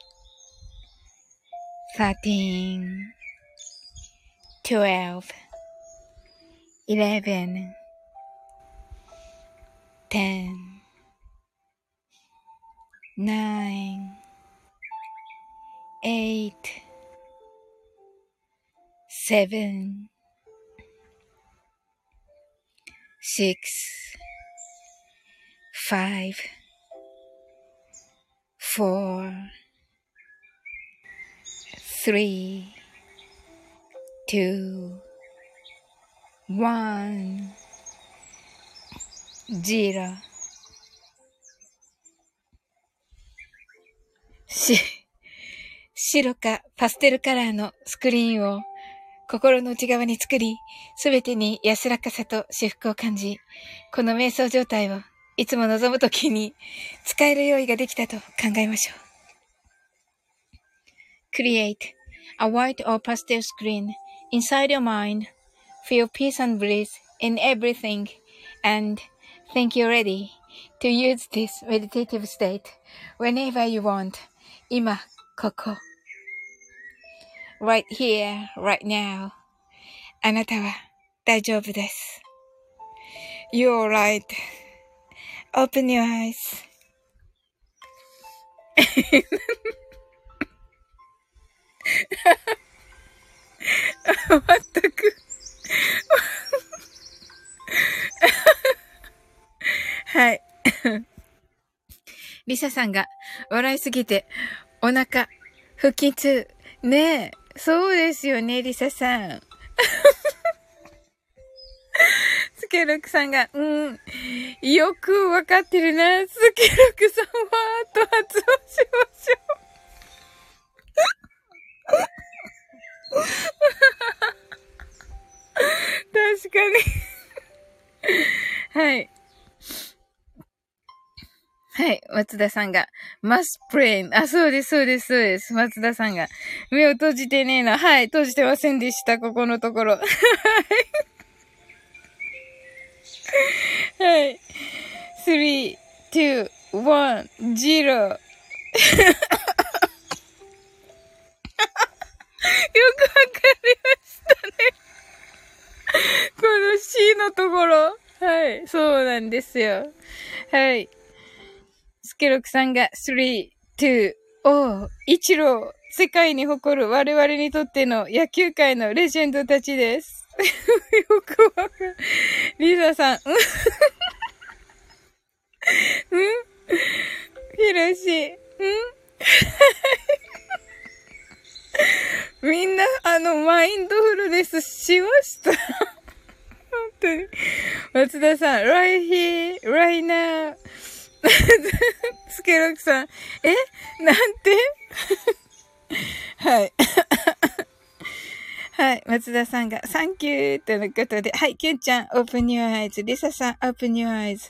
[SPEAKER 1] 13 12 11 10 9 8 7 6 5 4 3 2 1 0し、白かパステルカラーのスクリーンを心の内側に作り、すべてに安らかさと至福を感じ、この瞑想状態をいつも望むときに使える用意ができたと考えましょう。Create a white or pastel screen inside your mind. Feel peace and bliss in everything and think you're ready to use this meditative state whenever you want. 今、ここ。right here, right now. あなたは大丈夫です。You're right.Open your eyes. まったくはい。リサさんが笑いすぎてお腹腹筋痛。ねえ。そうですよね、リサさん。スケロクさんが、うん、よくわかってるな。スケロクさんは、と発音しましょう。確かにはい。はい。松田さんが、マスプレイン。あ、そうです、そうです、そうです。松田さんが、目を閉じてねえな。はい。閉じてませんでした、ここのところ。はい。はい。3、2、1、0。よくわかりましたね。この C のところ。はい。そうなんですよ。はい。スケロクさんが3、2、お一郎、世界に誇る我々にとっての野球界のレジェンドたちです。よくわかる。リザさん、うん？うん？ヒロシ、うん？みんな、あの、マインドフルネスしました本当に。松田さん、right here, right now. スケロクさん、え？なんて？はい。はい。松田さんが、サンキューとのことで、はい。キュンちゃん、 open new eyes。リサさん、 open new eyes。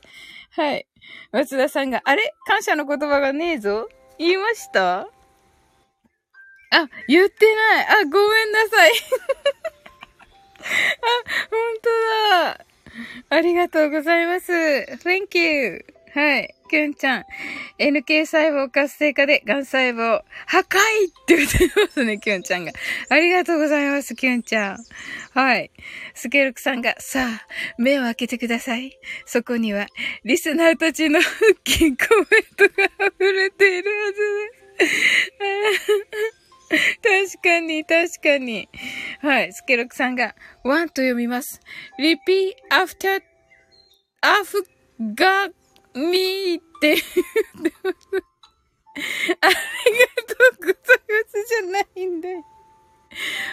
[SPEAKER 1] はい。松田さんが、あれ？感謝の言葉がねえぞ言いました？あ、言ってない。あ、ごめんなさい。あ、本当だ。ありがとうございます。Thank you. はい。きゅんちゃん。NK 細胞活性化で癌細胞破壊って言ってますね、きゅんちゃんが。ありがとうございます、きゅんちゃん。はい。スケルクさんが、さあ、目を開けてください。そこには、リスナーたちの腹 筋コメントが溢れているはずです。確かに、確かに。はい。スケロクさんが、ワンと読みます。repeat after, アフガみーって言ってます。ありがとうございますじゃないんだよ。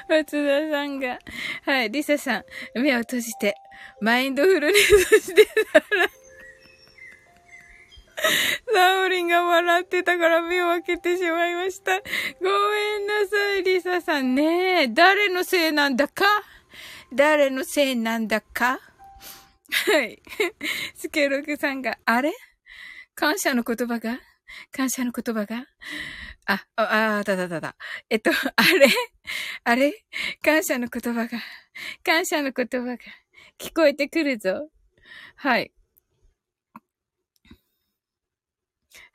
[SPEAKER 1] 松田さんが、はい、リサさん、目を閉じて、マインドフルネスしてたら、サオリンが笑ってたから目を開けてしまいました。ごめんなさい、リサさんね。誰のせいなんだか？誰のせいなんだか？はい。スケロクさんが、あれ？感謝の言葉が？感謝の言葉が？あ、あ、あ、だだだだ。えっと、あれ？あれ？感謝の言葉が、感謝の言葉が？聞こえてくるぞ。はい。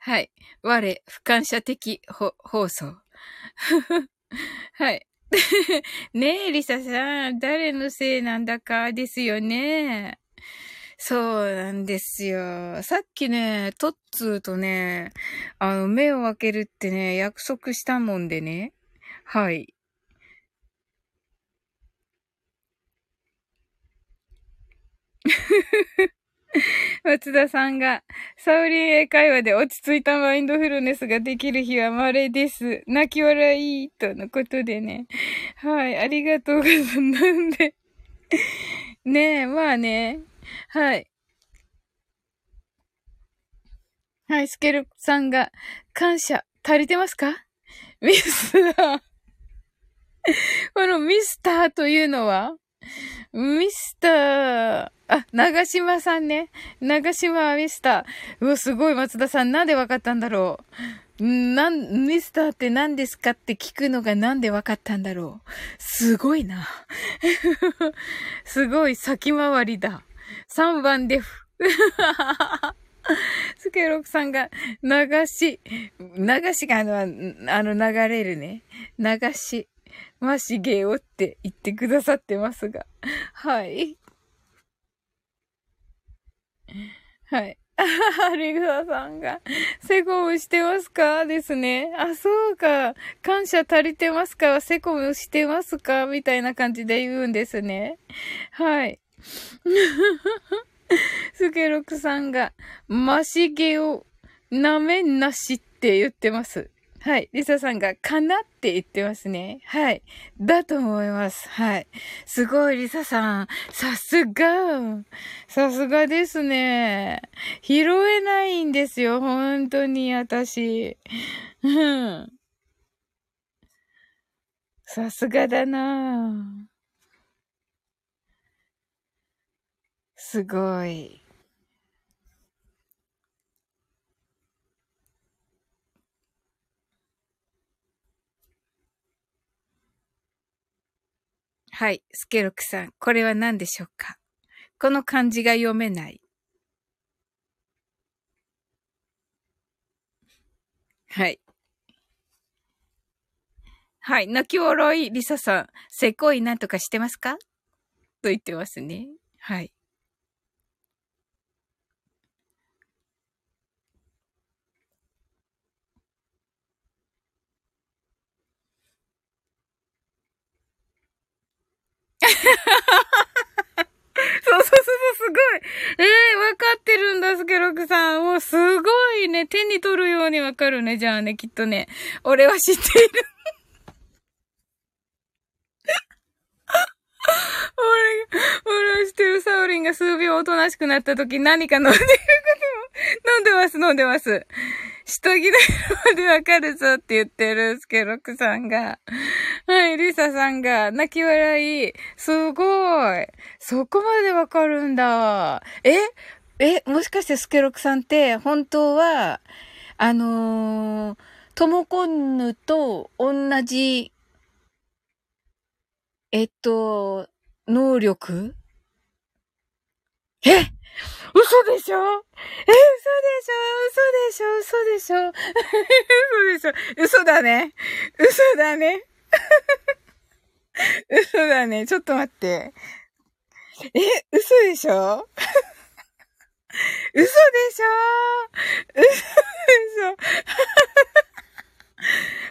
[SPEAKER 1] はい。我、不感謝的放送。はい。ねえ、リサさん、誰のせいなんだかですよね。そうなんですよ。さっきね、トッツーとね、あの、目を開けるってね、約束したもんでね。はい。松田さんが、サウリン英会話で落ち着いたマインドフルネスができる日は稀です。泣き笑い、とのことでね。はい、ありがとうございます。なんでねえ、まあね。はい。はい、スケルさんが、感謝、足りてますか？ミスター。このミスターというのは？ミスター、あ、長島さんね。長島ミスター。うわ、すごい、松田さん。なんでわかったんだろう。なん、ミスターって何ですかって聞くのがなんでわかったんだろう。すごいな。すごい先回りだ。3番デフ。スケロクさんが流し、流しがあの、あの流れるね。流し。ましげおって言ってくださってますが。はい。はい。あ リグサさんが、セコムしてますか？ですね。あ、そうか。感謝足りてますか？セコムしてますか？みたいな感じで言うんですね。はい。スケロクさんが、ましげを、なめんなしって言ってます。はい。リサさんが、かなって言ってますね。はい。だと思います。はい。すごい、リサさん。さすが。さすがですね。拾えないんですよ。本当に、私。うん。さすがだなすごい。はい。スケロクさん、これは何でしょうか？この漢字が読めない。はい。はい。泣き笑い、リサさん、せこいなんとかしてますか？と言ってますね。はい。そうそうそうそう、すごい。ええー、わかってるんだ、スケロクさん。もうすごいね。手に取るようにわかるね。じゃあね、きっとね。俺は知っている。俺、俺は知ってるサウリンが数秒おとなしくなった時何か飲んでることも、飲んでます、飲んでます。下着の色でわかるぞって言ってるスケロクさんが。はい、リサさんが泣き笑い。すごい。そこまでわかるんだ。ええ、もしかしてスケロクさんって本当は、あのー、トモコンヌと同じ、えっと、能力？え？嘘でしょ？え、嘘でしょ？嘘でしょ？嘘でしょ？嘘でしょ？嘘だね。嘘だね。嘘だね。ちょっと待って。え、嘘でしょ？嘘でしょ？嘘でし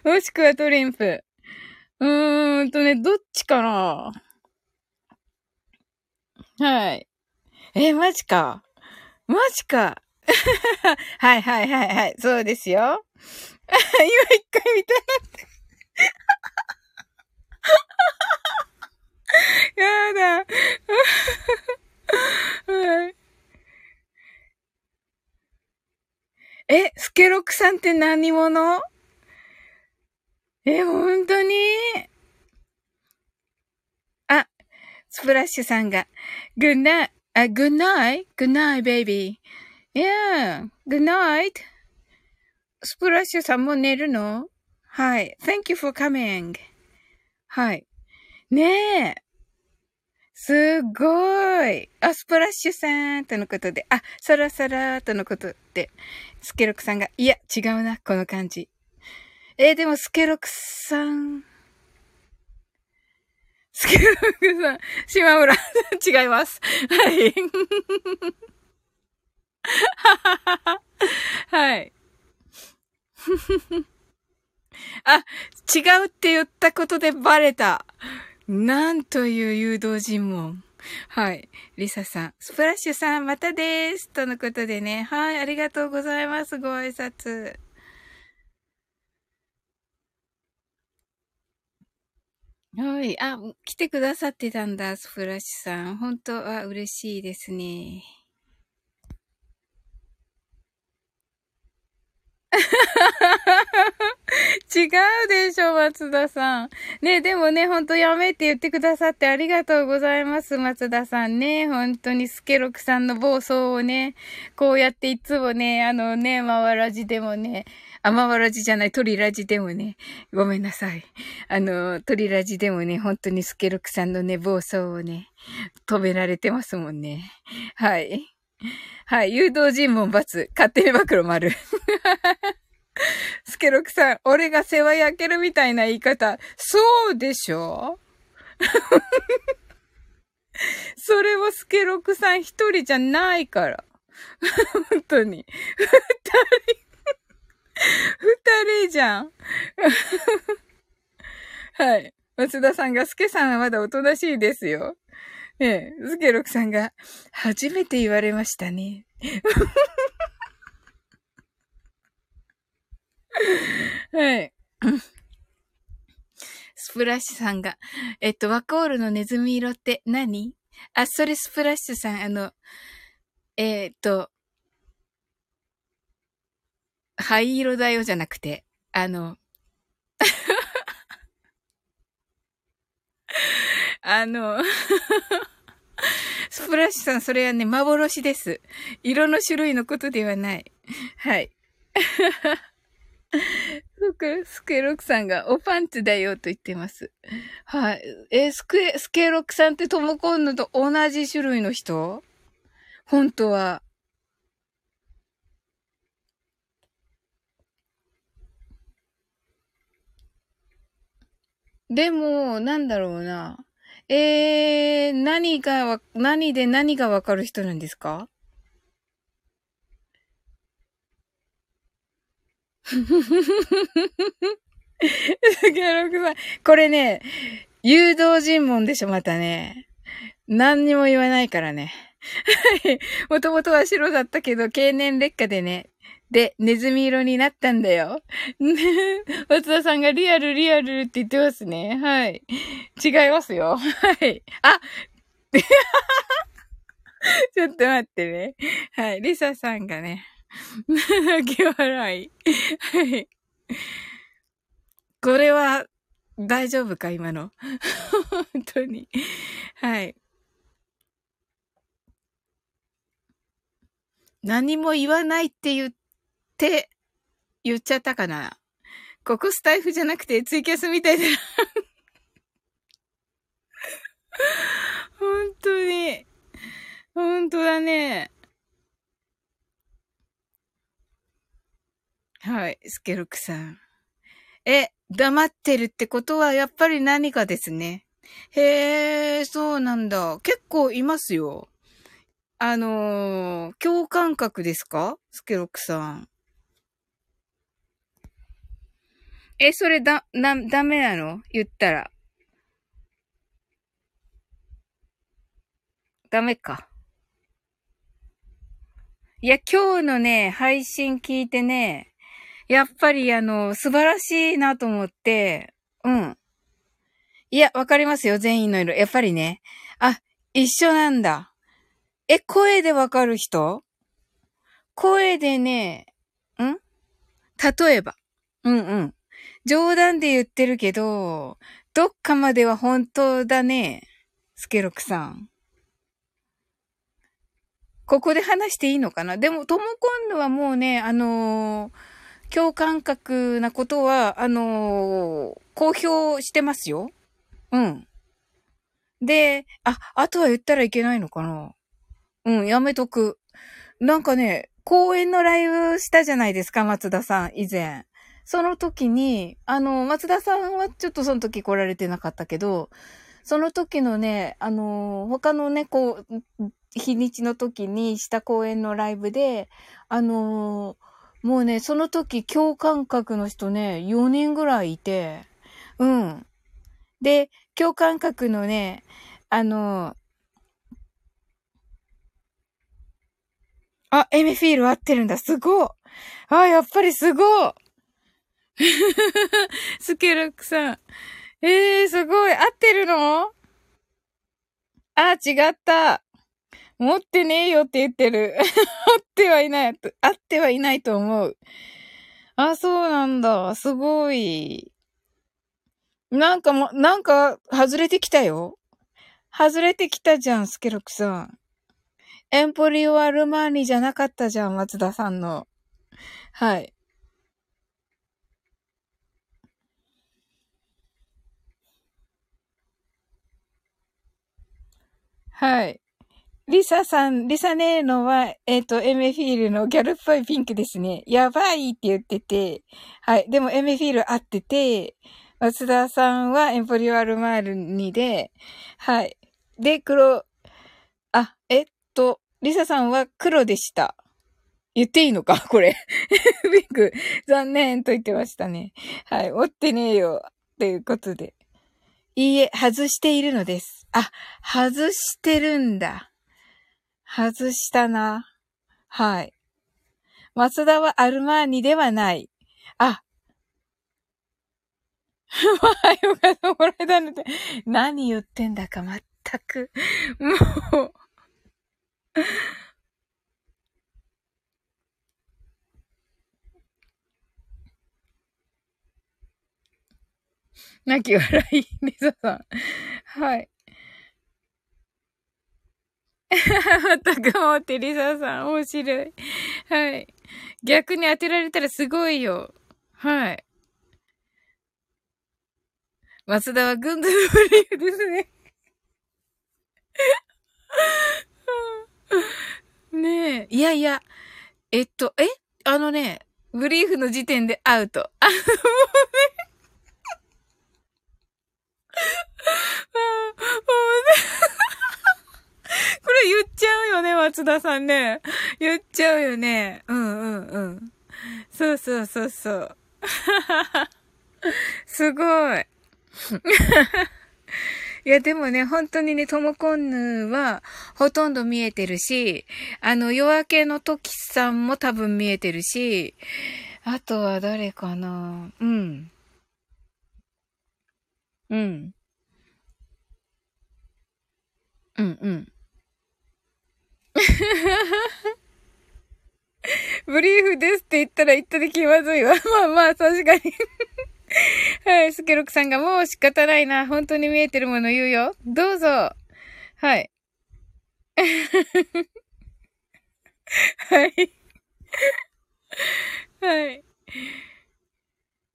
[SPEAKER 1] ょ？もしくはトリンプ。うーんとね、どっちかな？はい。え、マジか。マジか。はいはいはいはい。そうですよ。今一回見たなって。やだ。え、スケロクさんって何者？え、本当にあ、スプラッシュさんが、good night, あ、good night, good night, baby. Yeah, good night. スプラッシュさんも寝るの？はい。Thank you for coming. はい。ねえ。すごい。あ、スプラッシュさんとのことで。あ、そろそろとのことで。スケロクさんが、いや、違うな、この感じ。えー、でもスケロクさん。スケロクさん、島村、違います。はい。はい。あ、違うって言ったことでバレた。なんという誘導尋問。はい。リサさん。スプラッシュさん、またです。とのことでね。はい。ありがとうございます。ご挨拶。はい。あ、来てくださってたんだ、スプラッシュさん。本当は嬉しいですね。違うでしょ、松田さん。ね、でもね、ほんとやめって言ってくださってありがとうございます、松田さんね。本当にスケロクさんの暴走をね、こうやっていつもね、あのね、まわらじでもね、あまわらじじゃない、鳥ラジでもね、ごめんなさい。あの、鳥ラジでもね、本当にスケロクさんのね、暴走をね、止められてますもんね。はい。はい。誘導尋問罰。勝手に暴露丸。スケロクさん、俺が世話焼けるみたいな言い方。そうでしょ？それはスケロクさん一人じゃないから。本当に。二人。二人じゃん。はい。松田さんが、スケさんはまだおとなしいですよ。ええ、スケロクさんが、初めて言われましたね。はい。スプラッシュさんが、えっと、ワコールのネズミ色って何？あ、それスプラッシュさん、あの、えー、っと、灰色だよじゃなくて、あの、あの スプラッシュさん、それはね、幻です。色の種類のことではない。はい。スケロクさんがおパンツだよと言ってます。はい。えスケ、スケロクさんってトモコンヌと同じ種類の人？本当は。でも、なんだろうな。えー、何が何で何がわかる人なんですか？ギャロクさん。これね、誘導尋問でしょ、またね。何にも言わないからね。はい。もともとは白だったけど、経年劣化でね。で、ネズミ色になったんだよ。松田さんがリアルリアルって言ってますね。はい。違いますよ。はい。あ ちょっと待ってね。はい。リサさんがね。泣き笑い。はい。これは、大丈夫か今の？本当に。はい。何も言わないって言ってって、言っちゃったかな。ここスタイフじゃなくてツイキャスみたいだ。本当に。本当だね。はい、スケルクさん。え、黙ってるってことはやっぱり何かですね。へえ、そうなんだ。結構いますよ。あのー、共感覚ですか？スケロクさん。え、それだ、な、ダメなの？言ったら。ダメか。いや、今日のね、配信聞いてね、やっぱりあの、素晴らしいなと思って、うん。いや、わかりますよ、全員の色。やっぱりね。あ、一緒なんだ。え、声でわかる人？声でね、ん？例えば。うんうん。冗談で言ってるけど、どっかまでは本当だね。スケロクさん。ここで話していいのかな？でも、トモコンヌはもうね、あのー、共感覚なことは、あのー、公表してますよ。うん。で、あ、あとは言ったらいけないのかな？うん、やめとく。なんかね、公演のライブしたじゃないですか、松田さん、以前。その時に、あの、松田さんはちょっとその時来られてなかったけど、その時のね、あの、他のね、こう、日にちの時にした公演のライブで、あの、もうね、その時共感覚の人ね、4人ぐらいいて、うん。で、共感覚のね、あの、あ、エメフィール合ってるんだ。すごい。あ、やっぱりすごい。スケロックさん。ええー、すごい。合ってるの？あ、違った。持ってねえよって言ってる。合ってはいない。合ってはいないと思う。あ、そうなんだ。すごい。なんかも、なんか、外れてきたよ。外れてきたじゃん、スケロクさん。エンポリオアルマーニじゃなかったじゃん、松田さんの。はい。はい。リサさん、リサネーノは、えっ、ー、と、エメフィールのギャルっぽいピンクですね。やばいって言ってて、はい。でもエメフィール合ってて、松田さんはエンポリオアルマールにで、はい。で、黒、あ、えっと、リサさんは黒でした。言っていいのか？これ。ピンク、残念と言ってましたね。はい。持ってねえよ。ということで。いいえ、外しているのです。あ、外してるんだ。外したな。はい。松田はアルマーニではない。あ。まあ、よかった、もらえたので。何言ってんだか全く。もう。泣き笑い、リサさん。はい。全くもってリサさん、面白い。はい。逆に当てられたらすごいよ。はい。松田は軍ドのブリーフですね。ねえ。いやいや。えっと、え？あのね、ブリーフの時点でアウト。あの、もうね。これ言っちゃうよね、松田さんね。言っちゃうよね。うんうんうん。そうそうそうそう。すごい。いや、でもね、本当にね、ともこんぬは、ほとんど見えてるし、あの、夜明けの時さんも多分見えてるし、あとは誰かなうん。うん。うんうん。ブリーフですって言ったら言ったで気まずいわ。まあまあ、確かにはい、スケロクさん。がもう仕方ないな。本当に見えてるもの言うよ。どうぞ。はい。はい。はい。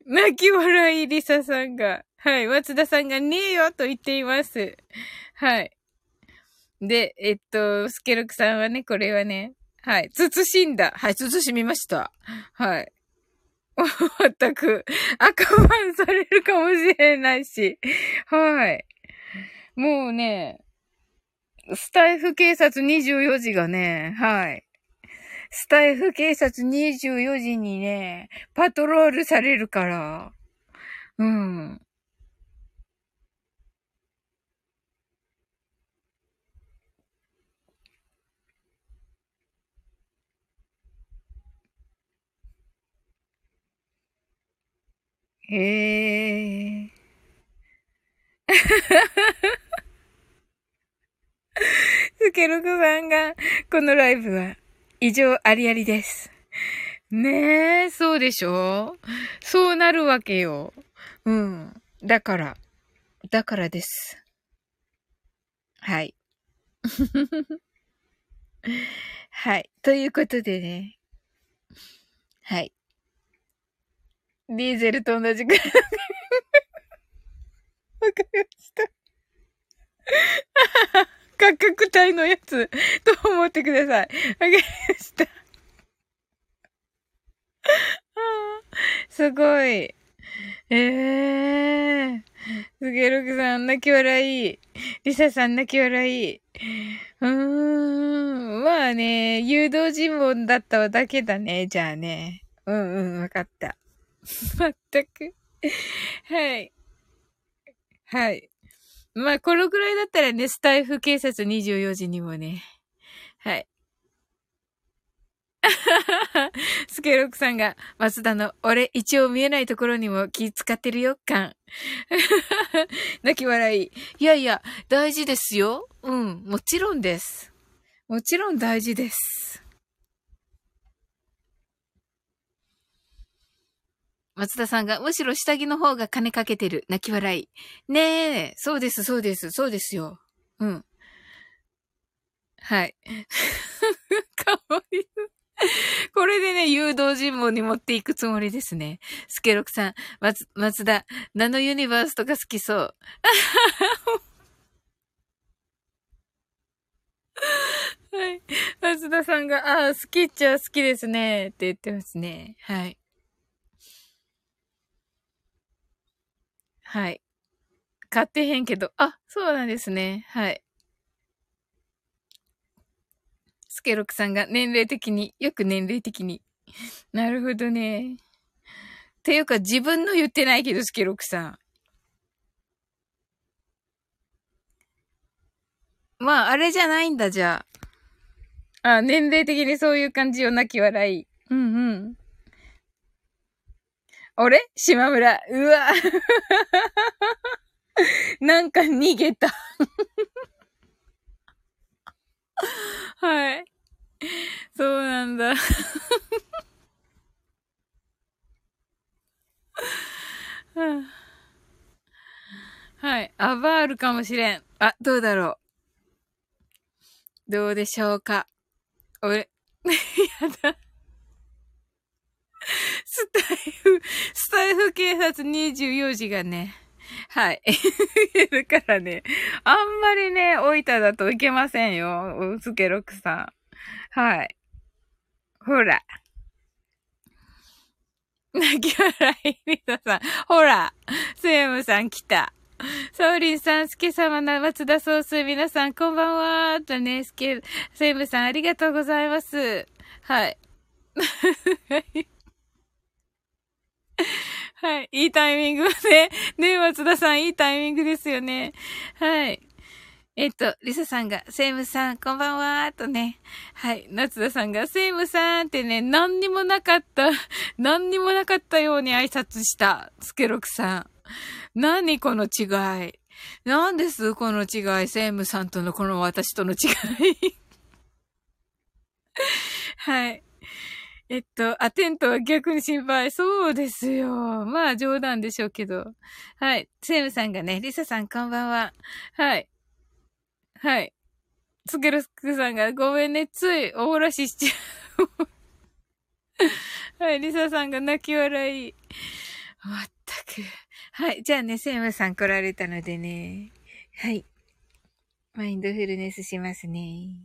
[SPEAKER 1] 泣き笑いリサさん。が、はい、松田さんがねえよと言っています。はい。で、えっと、スケロクさんはね、これはね、はい、慎んだ。はい、慎みました。はい。まったく、赤バンされるかもしれないし。はい。もうね、スタイフ警察24時がね、はい。スタイフ警察24時にね、パトロールされるから。うん。へえ。スケロクさんが、このライブは異常ありありです。ねえ、そうでしょ？そうなるわけよ。うん。だから、だからです。はい。はい。ということでね。はい。ディーゼルと同じくらい。わかりました。価格帯のやつ、と思ってください。わかりました。すごい。ええー。すげろくさん、泣き笑い。リサさん、泣き笑い。うーん。まあね、誘導尋問だっただけだね。じゃあね。うんうん、わかった。まったく。はい。はい。まあ、このくらいだったらね、スタイフ警察24時にもね。はい。スケロックさんが、松田の、俺一応見えないところにも気使ってるよ、感。泣き笑い。いやいや、大事ですよ。うん、もちろんです。もちろん大事です。松田さんが、むしろ下着の方が金かけてる。泣き笑い。ねえ、そうです、そうです、そうですよ。うん。はい。かわいい。これでね、誘導尋問に持っていくつもりですね。スケロクさん、松、松田、ナノユニバースとか好きそう。はい。松田さんが、ああ、好きっちゃ好きですね。って言ってますね。はい。はい。買ってへんけど、あ、そうなんですね。はい。スケロクさんが年齢的に、よく年齢的に。なるほどね。ていうか自分の言ってないけど、スケロクさん。まあ、あれじゃないんだ、じゃあ。あ、年齢的にそういう感じを泣き笑い。うんうん。俺？島村。うわ。なんか逃げたはい。そうなんだ。はい。アバールかもしれん。あ、どうだろう。どうでしょうか。俺、やだ。スタイフ、スタイフ警察24時がね、はい。いるからね、あんまりね、置いただといけませんよ、うすけろくさん。はい。ほら。泣き笑い、リサさん。ほら、セイムさん来た。サウリンさん、スケ様の松田ソース、皆さん、こんばんは。とね、スケ、セイムさん、ありがとうございます。はい。はい。いいタイミングで、ね、松田さん、いいタイミングですよね。はい。えっと、リサさんが、セイムさん、こんばんはー、とね。はい。夏田さんが、セイムさんってね、何にもなかった、何にもなかったように挨拶した、スケロクさん。何この違い。何ですこの違い。セイムさんとのこの私との違い。はい。えっと、あ、テントは逆に心配。そうですよ。まあ冗談でしょうけど。はい。セムさんがね、リサさんこんばんは。はい。はい。スケルスクさんがごめんね、ついおおらししちゃう。はい。リサさんが泣き笑い。まったく。はい。じゃあね、セムさん来られたのでね。はい。マインドフルネスしますね。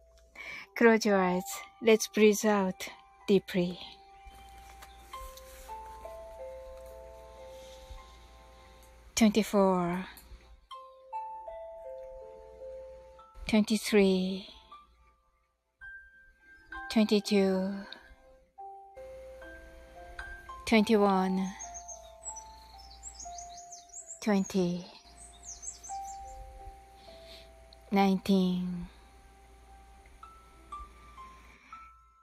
[SPEAKER 1] Close your eyes. Let's breathe out deeply. Twenty-four, twenty-three, twenty-two, twenty-one, twenty, nineteen.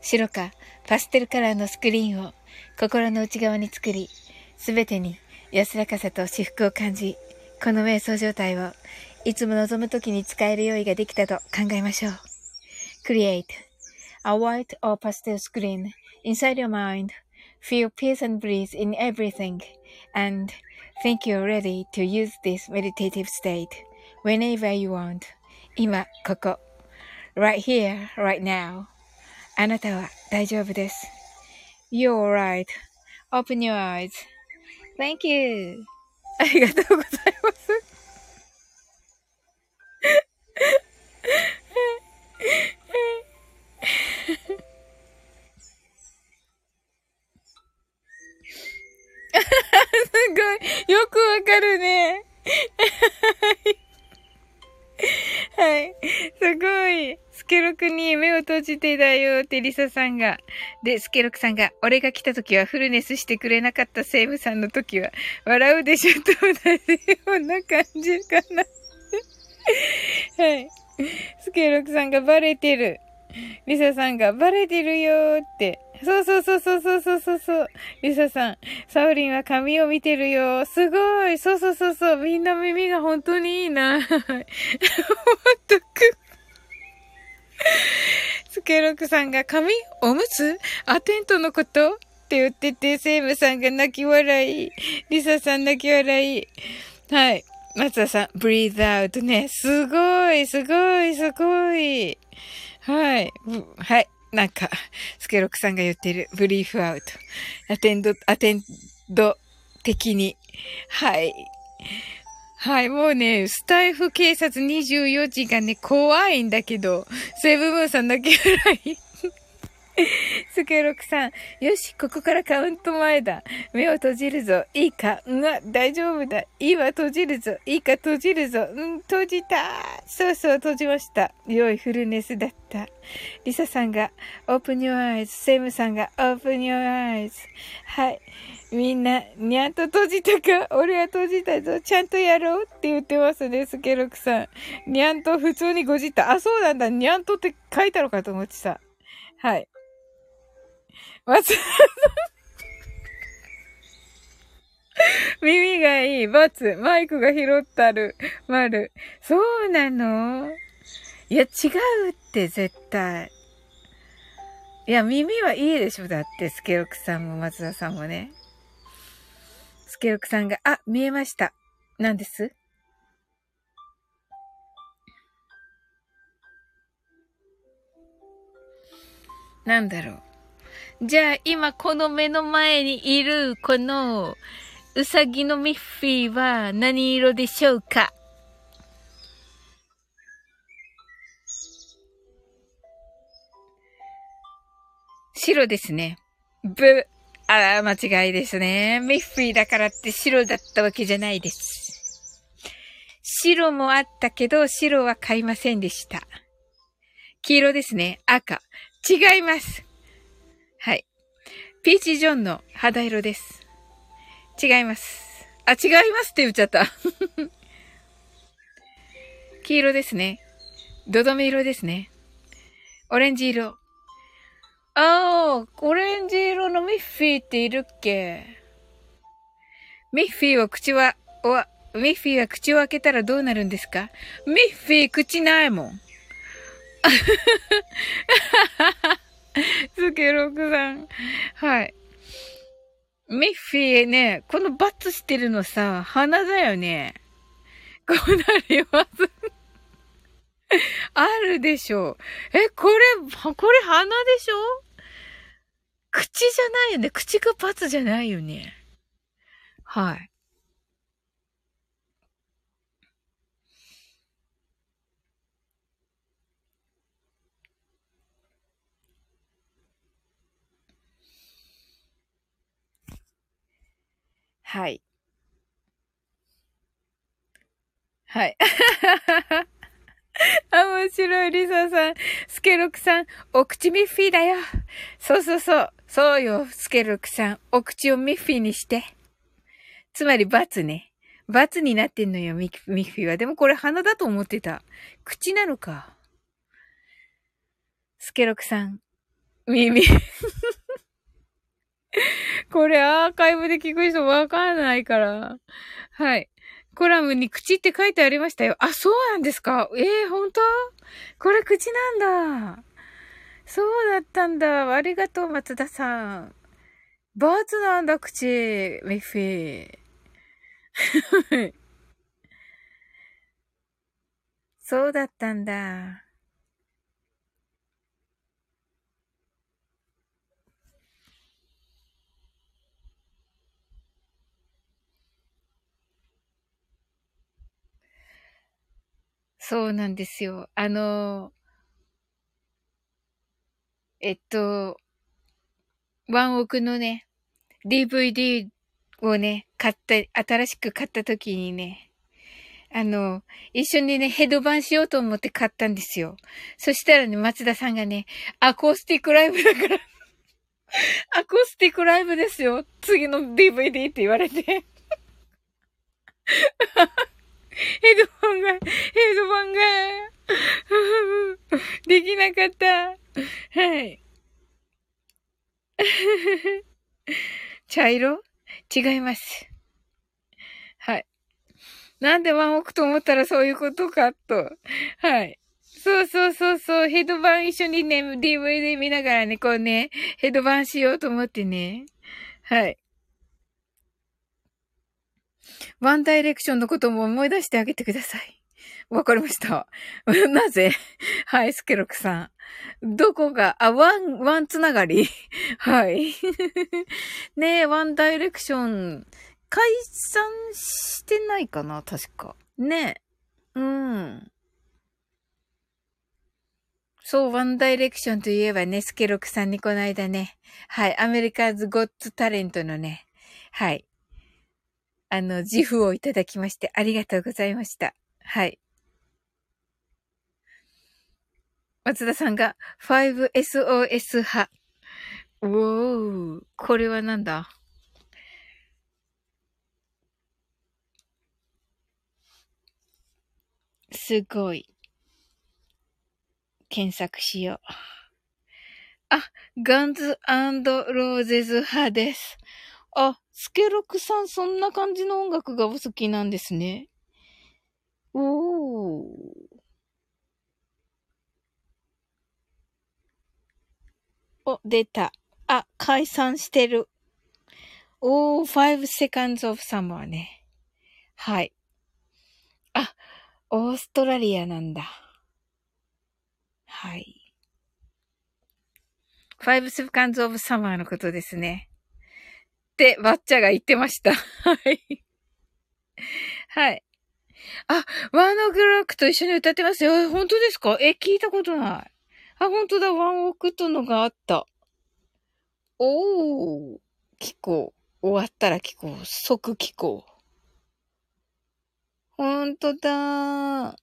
[SPEAKER 1] 白かパステルカラーのスクリーンを心の内側に作り、すべてに安らかさと至福を感じ、この瞑想状態をいつも望む時に使える用意ができたと考えましょう。Create a white or pastel screen inside your mind. Feel peace and breeze in everything and think you're ready to use this meditative state whenever you want. 今、ここ。right here, right now. あなたは大丈夫です。You're alright.Open your eyes.Thank you. ありがとうございます。すごい。よくわかるね。はい。すごい。スケロクに目を閉じてだよってリサさんが。で、スケロクさんが、俺が来た時はフルネスしてくれなかったセイムさんの時は、笑うでしょと同じような感じかな。はい。スケロクさんがバレてる。リサさんがバレてるよーって。そうそうそうそうそうそうそう。リサさん、サウリンは髪を見てるよ。すごい。そうそうそうそう。みんな耳が本当にいいな。ほんとく。スケロクさんが髪おむつ？アテントのこと？って言ってて、セイムさんが泣き笑い。リサさん泣き笑い。はい。松田さん、breathe out ね。すごい、すごい、すごい。はい。はい。なんか、スケロクさんが言ってる、ブリーフアウト。アテンド、アテンド的に。はい。はい、もうね、スタイフ警察24時がね、怖いんだけど、セブムーさんだけぐらい。スケロクさん。よし、ここからカウント前だ。目を閉じるぞ。いいか？うん、大丈夫だ。いいわ、閉じるぞ。いいか、閉じるぞ。うん、閉じた。そうそう、閉じました。良いフルネスだった。リサさんが、open your eyes。セムさんが、open your eyes。はい。みんな、にゃんと閉じたか俺は閉じたぞ。ちゃんとやろうって言ってますね、スケロクさん。にゃんと普通にごじった。あ、そうなんだ。にゃんとって書いたのかと思ってた。はい。松田さん。耳がいい。バツ。マイクが拾ったる。丸。そうなの？いや、違うって絶対。いや、耳はいいでしょだって、スケロクさんも松田さんもね。スケロクさんが、あ、見えました。何です？なんだろう。じゃあ、今この目の前にいる、この、うさぎのミッフィーは何色でしょうか？白ですね。ブ。ああ、間違いですね。ミッフィーだからって白だったわけじゃないです。白もあったけど、白は買いませんでした。黄色ですね。赤。違います。はい。ピーチジョンの肌色です。違います。あ、違いますって言っちゃった。黄色ですね。ドドメ色ですね。オレンジ色。ああ、オレンジ色のミッフィーっているっけ？ミッフィーは口は、わ、ミッフィーは口を開けたらどうなるんですか？ミッフィー口ないもん。スケロクさん。はい。ミッフィーね、このバツしてるのさ、鼻だよね。こうなります。あるでしょう。え、これ、これ鼻でしょ？口じゃないよね。口がパツじゃないよね。はい。はい。はい。面白い、リサさん。スケロクさん、お口ミッフィーだよ。そうそうそう。そうよ、スケルクさん。お口をミッフィーにして。つまり、バツね。バツになってんのよ、ミミッフィーは。でもこれ鼻だと思ってた。口なのか。スケロクさん。耳。これアーカイブで聞く人わかんないから。はい。コラムに口って書いてありましたよ。あ、そうなんですか？ええー、本当？これ口なんだ。そうだったんだ。ありがとう、松田さん。バーツなんだ、口。ミッフィー。そうだったんだ。そうなんですよ。あの、えっと、ワンオクのね、DVD をね、買った、新しく買った時にね、あの、一緒にね、ヘッドバンしようと思って買ったんですよ。そしたらね、松田さんがね、アコースティックライブだから アコースティックライブですよ。次の DVD って言われてヘッドバンが、ヘッドバンができなかった。はい。茶色？違います。はい。なんでワンオクと思ったらそういうことかと。はい。そうそうそうそう。ヘッドバン一緒にね、DVD 見ながらね、こうね、ヘッドバンしようと思ってね。はい。ワンダイレクションのことも思い出してあげてください。わかりました。なぜ？はい、スケロクさん。どこが、あ、ワン、ワンつながり？はい。ねえ、 One Direction、解散してないかな？確か。ねえ。うん。そう、 One Direction といえばね、スケロクさんにこの間ね、はい、 America's Got Talent のね、はい、あの、 GIF をいただきましてありがとうございました。はい。松田さんが 5SOS 派。おー、これはなんだ？すごい。検索しよう。あ、ガンズローゼズ派です。あ、スケロクさん、そんな感じの音楽がお好きなんですね。おお。お、出た。あ、解散してる。おお、5 seconds of summer ね。はい。あ、オーストラリアなんだ。はい。5 seconds of summer のことですね。って、バッチャが言ってました。はい。はい。あ、ワンオクロックと一緒に歌ってますよ。本当ですか？え、聞いたことない。あ、本当だ、ワンオクとのがあった。おー、聞こう。終わったら聞こう。即聞こう。ほんとだほ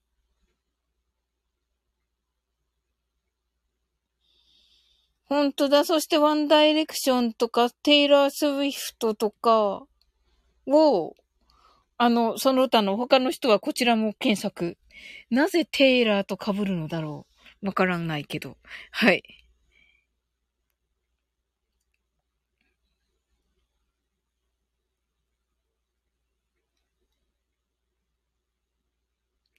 [SPEAKER 1] んとだ。そしてワンダイレクションとか、テイラー・スウィフトとかを、あの、その他の他の人はこちらも検索。なぜテイラーと被るのだろうわからないけど。はい。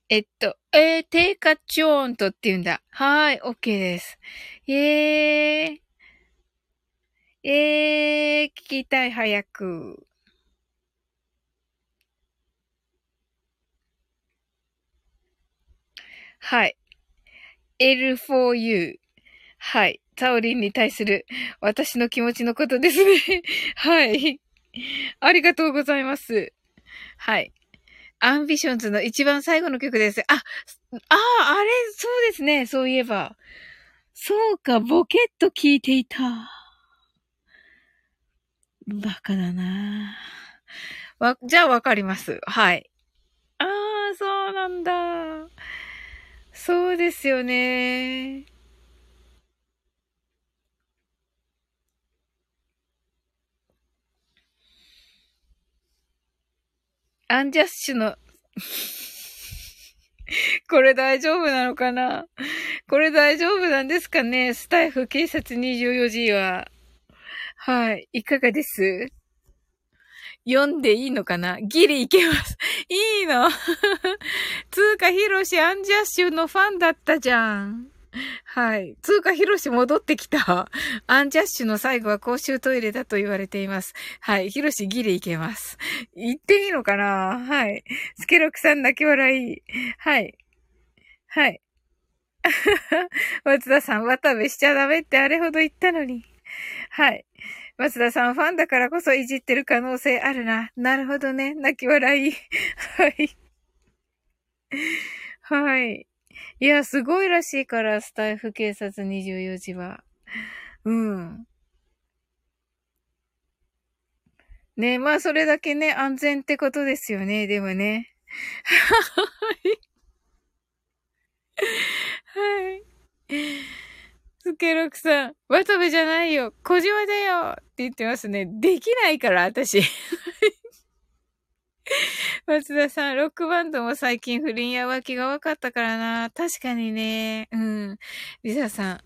[SPEAKER 1] えっと、えー、低下チョーンとって言うんだ。はい、OK です。えー、えー、聞きたい、早く。はい。L4U。はい。さおりんに対する私の気持ちのことですね。はい。ありがとうございます。はい。 Ambitions の一番最後の曲です。あ、ああ、あれ、そうですね。そういえば。そうか、ボケッと聞いていた。バカだなわ、じゃあわかります。はい。ああ、そうなんだ。そうですよね。アンジャッシュの これ大丈夫なのかな？これ大丈夫なんですかね？スタイフ警察24時は。はい。いかがです？読んでいいのかな？ギリいけます。いいのつうか、ヒロシ、アンジャッシュのファンだったじゃん。はい。通貨ひろし戻ってきた。アンジャッシュの最後は公衆トイレだと言われています。はい。ひろしギリいけます。言っていいのかな？はい。スケロクさん泣き笑い。はい。はい。松田さん、渡部しちゃダメってあれほど言ったのに。はい。松田さん、ファンだからこそいじってる可能性あるな。なるほどね。泣き笑い。はい。はい。いや、すごいらしいから、スタイフ警察24時は。うん。ねまあ、それだけね、安全ってことですよね、でもね。はい。スケロクさん、渡部じゃないよ、小島だよって言ってますね。できないから、私。松田さん、ロックバンドも最近不倫や浮気が分かったからな。確かにね。うん。リサさん、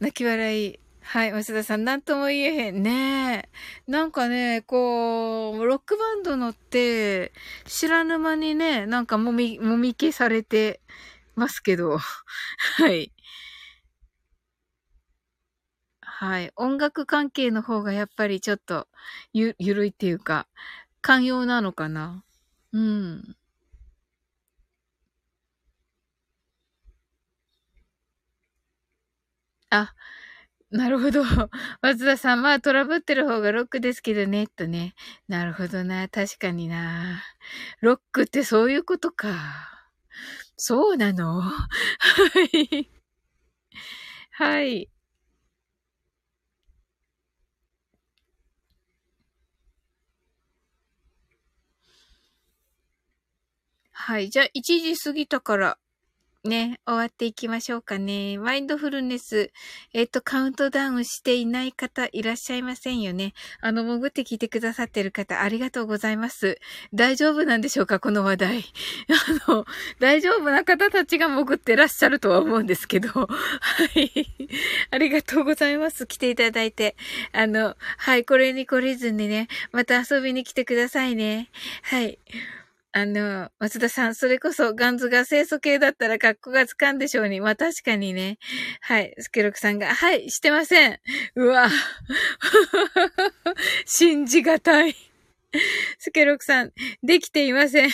[SPEAKER 1] 泣き笑い。はい、松田さん、なんとも言えへんね。なんかね、こう、ロックバンドのって、知らぬ間にね、なんかもみ、もみ消されてますけど。はい。はい。音楽関係の方がやっぱりちょっとゆ、ゆるいっていうか、寛容なのかな？うん。あ、なるほど。松田さん、まあトラブってる方がロックですけどね、とね。なるほどな。確かにな。ロックってそういうことか。そうなの？はい。はい。はい。じゃあ、1時過ぎたから、ね、終わっていきましょうかね。マインドフルネス、えっ、と、カウントダウンしていない方いらっしゃいませんよね。あの、潜って聞いてくださってる方、ありがとうございます。大丈夫なんでしょうかこの話題。あの、大丈夫な方たちが潜ってらっしゃるとは思うんですけど。はい。ありがとうございます。来ていただいて。あの、はい、これに懲りずにね、また遊びに来てくださいね。はい。あの、松田さん、それこそガンズが清楚系だったら格好がつかんでしょうに。まあ確かにね。はい。スケロクさんが、はい、してません。うわ。信じがたい。スケロクさん、できていません。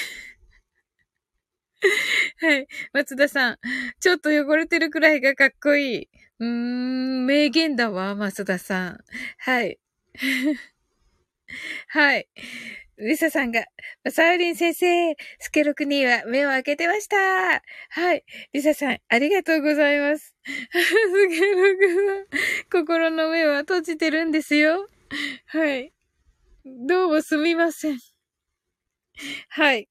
[SPEAKER 1] はい。松田さん、ちょっと汚れてるくらいがかっこいい。うーん、名言だわ、松田さん。はい。はい。リサさんが、サウリン先生、スケロクには目を開けてました。はい。リサさん、ありがとうございます。スケロクさん、心の目は閉じてるんですよ。はい。どうもすみません。はい。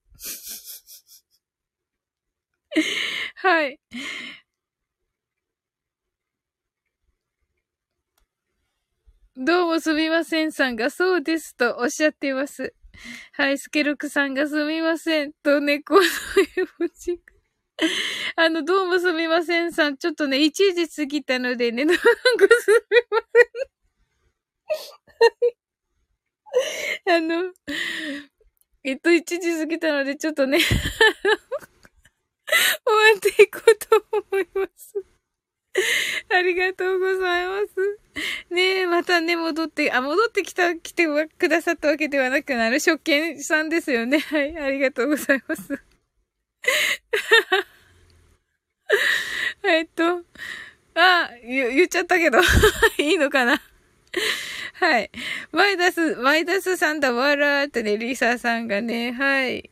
[SPEAKER 1] はい。どうもすみませんさんがそうですとおっしゃっています。はい、スケルクさんがすみませんと猫の絵文字あの、どうもすみませんさん。ちょっとね、1時過ぎたのでね、なんかすみません。はいあの、えっと、1時過ぎたので、ちょっとね、終わっていこうと思います。ありがとうございます。ねえ、またね、戻って、あ、戻ってきた、来てくださったわけではなくなる、食券さんですよね。はい、ありがとうございます。えっと、あ、言、言っちゃったけど、いいのかなはい。マイダス、マイダスさんだ、わらーってね、リーサーさんがね、はい。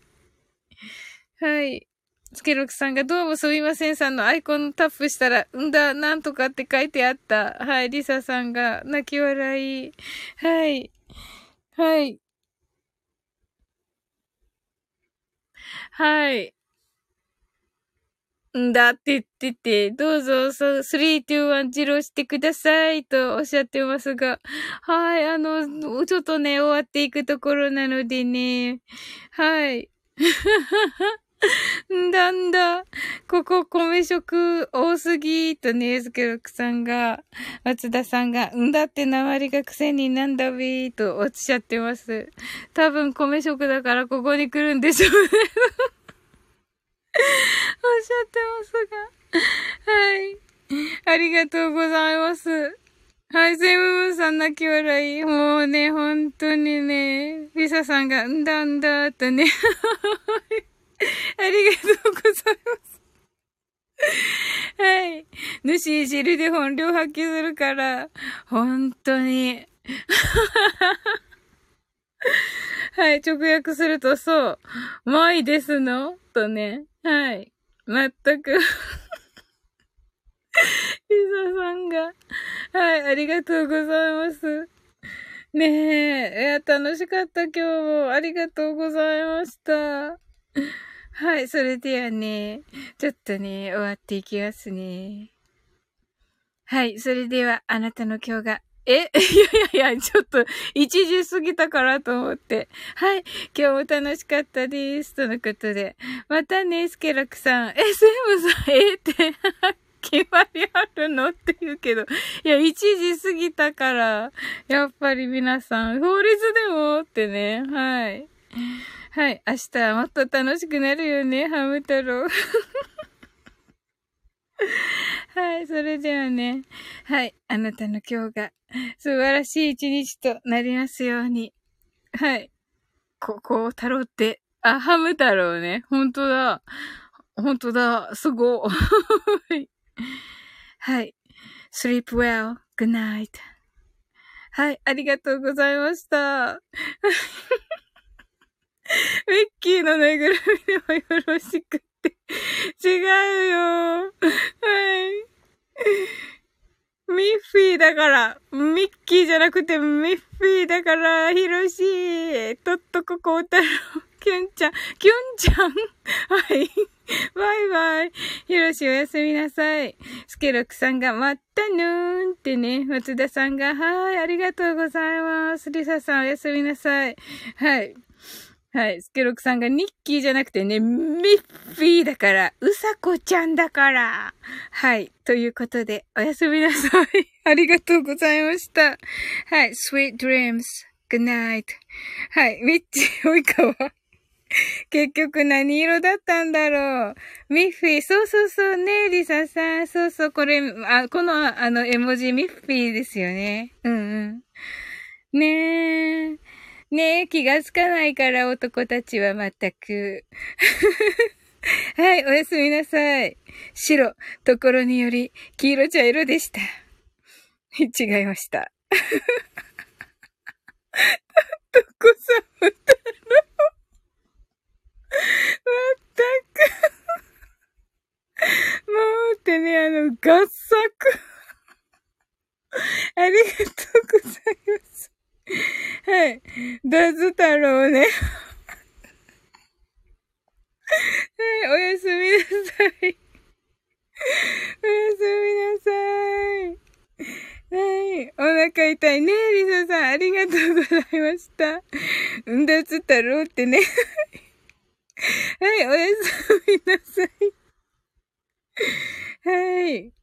[SPEAKER 1] はい。スケロクさんがどうもすみませんさんのアイコンタップしたら、んだ、なんとかって書いてあった。はい、リサさんが泣き笑い。はい。はい。はい。んだって言ってて、どうぞ、そう、3、2、1、0してくださいとおっしゃってますが、はい、あの、ちょっとね、終わっていくところなのでね、はい。んだんだ。ここ米食多すぎとね、スケロクさんが、松田さんが、んだって鉛が癖になんだびーとおっしゃってます。多分米食だからここに来るんでしょうね。おっしゃってますが。はい。ありがとうございます。はい、セムムさん泣き笑い。もうね、本当にね、リサさんが、んだんだとね。ありがとうございます。はい。主いじりで本領発揮するから、本当に。はい、直訳するとそう。まいですの？とね。はい。まったく。リサさんが。はい、ありがとうございます。ねえ、いや、楽しかった今日も。ありがとうございました。はい、それではね、ちょっとね、終わっていきますね。はい、それでは、あなたの今日が、え？いやいやいや、ちょっと、一時過ぎたからと思って。はい、今日も楽しかったです。とのことで。またね、スケラクさん。え、セムさん、え？って、決まりあるの？って言うけど。いや、一時過ぎたから、やっぱり皆さん、法律でも？ってね、はい。はい。明日はもっと楽しくなるよね、ハム太郎。はい。それではね。はい。あなたの今日が素晴らしい一日となりますように。はい。ここを、太郎って、あ、ハム太郎ね。本当だ。本当だ。すごい。はい。sleep well. good night. はい。ありがとうございました。ミッキーのぬいぐるみでもよろしくって。違うよ。はい。ミッフィーだから。ミッキーじゃなくてミッフィーだから、ヒロシーとっとここうたろ。キュンちゃん、キュンちゃん？はい。バイバイ。ヒロシおやすみなさい。スケロクさんが、まったぬーんってね。松田さんが、はい、ありがとうございます。リサさんおやすみなさい。はい。はい。スケロクさんがニッキーじゃなくてね、ミッフィーだから、うさこちゃんだから。はい。ということで、おやすみなさい。ありがとうございました。はい。sweet dreams. good night. はい。ミッチ、及川。結局何色だったんだろう。ミッフィー、そうそうそうね、リサさん。そうそう、これ、あ、この、あの、絵文字、ミッフィーですよね。うんうん。ねえ。ねえ、気がつかないから男たちは全く。はい、おやすみなさい。白、ところにより、黄色茶色でした。違いました。とこさむ太郎。まったく。もうってね、あの、合作。ありがとうございます。はい。ダズ太郎ね。はい、おやすみなさい。おやすみなさい。はい。お腹痛いね、リサさん。ありがとうございました。うんだつ太郎ってね。はい、おやすみなさい。はい。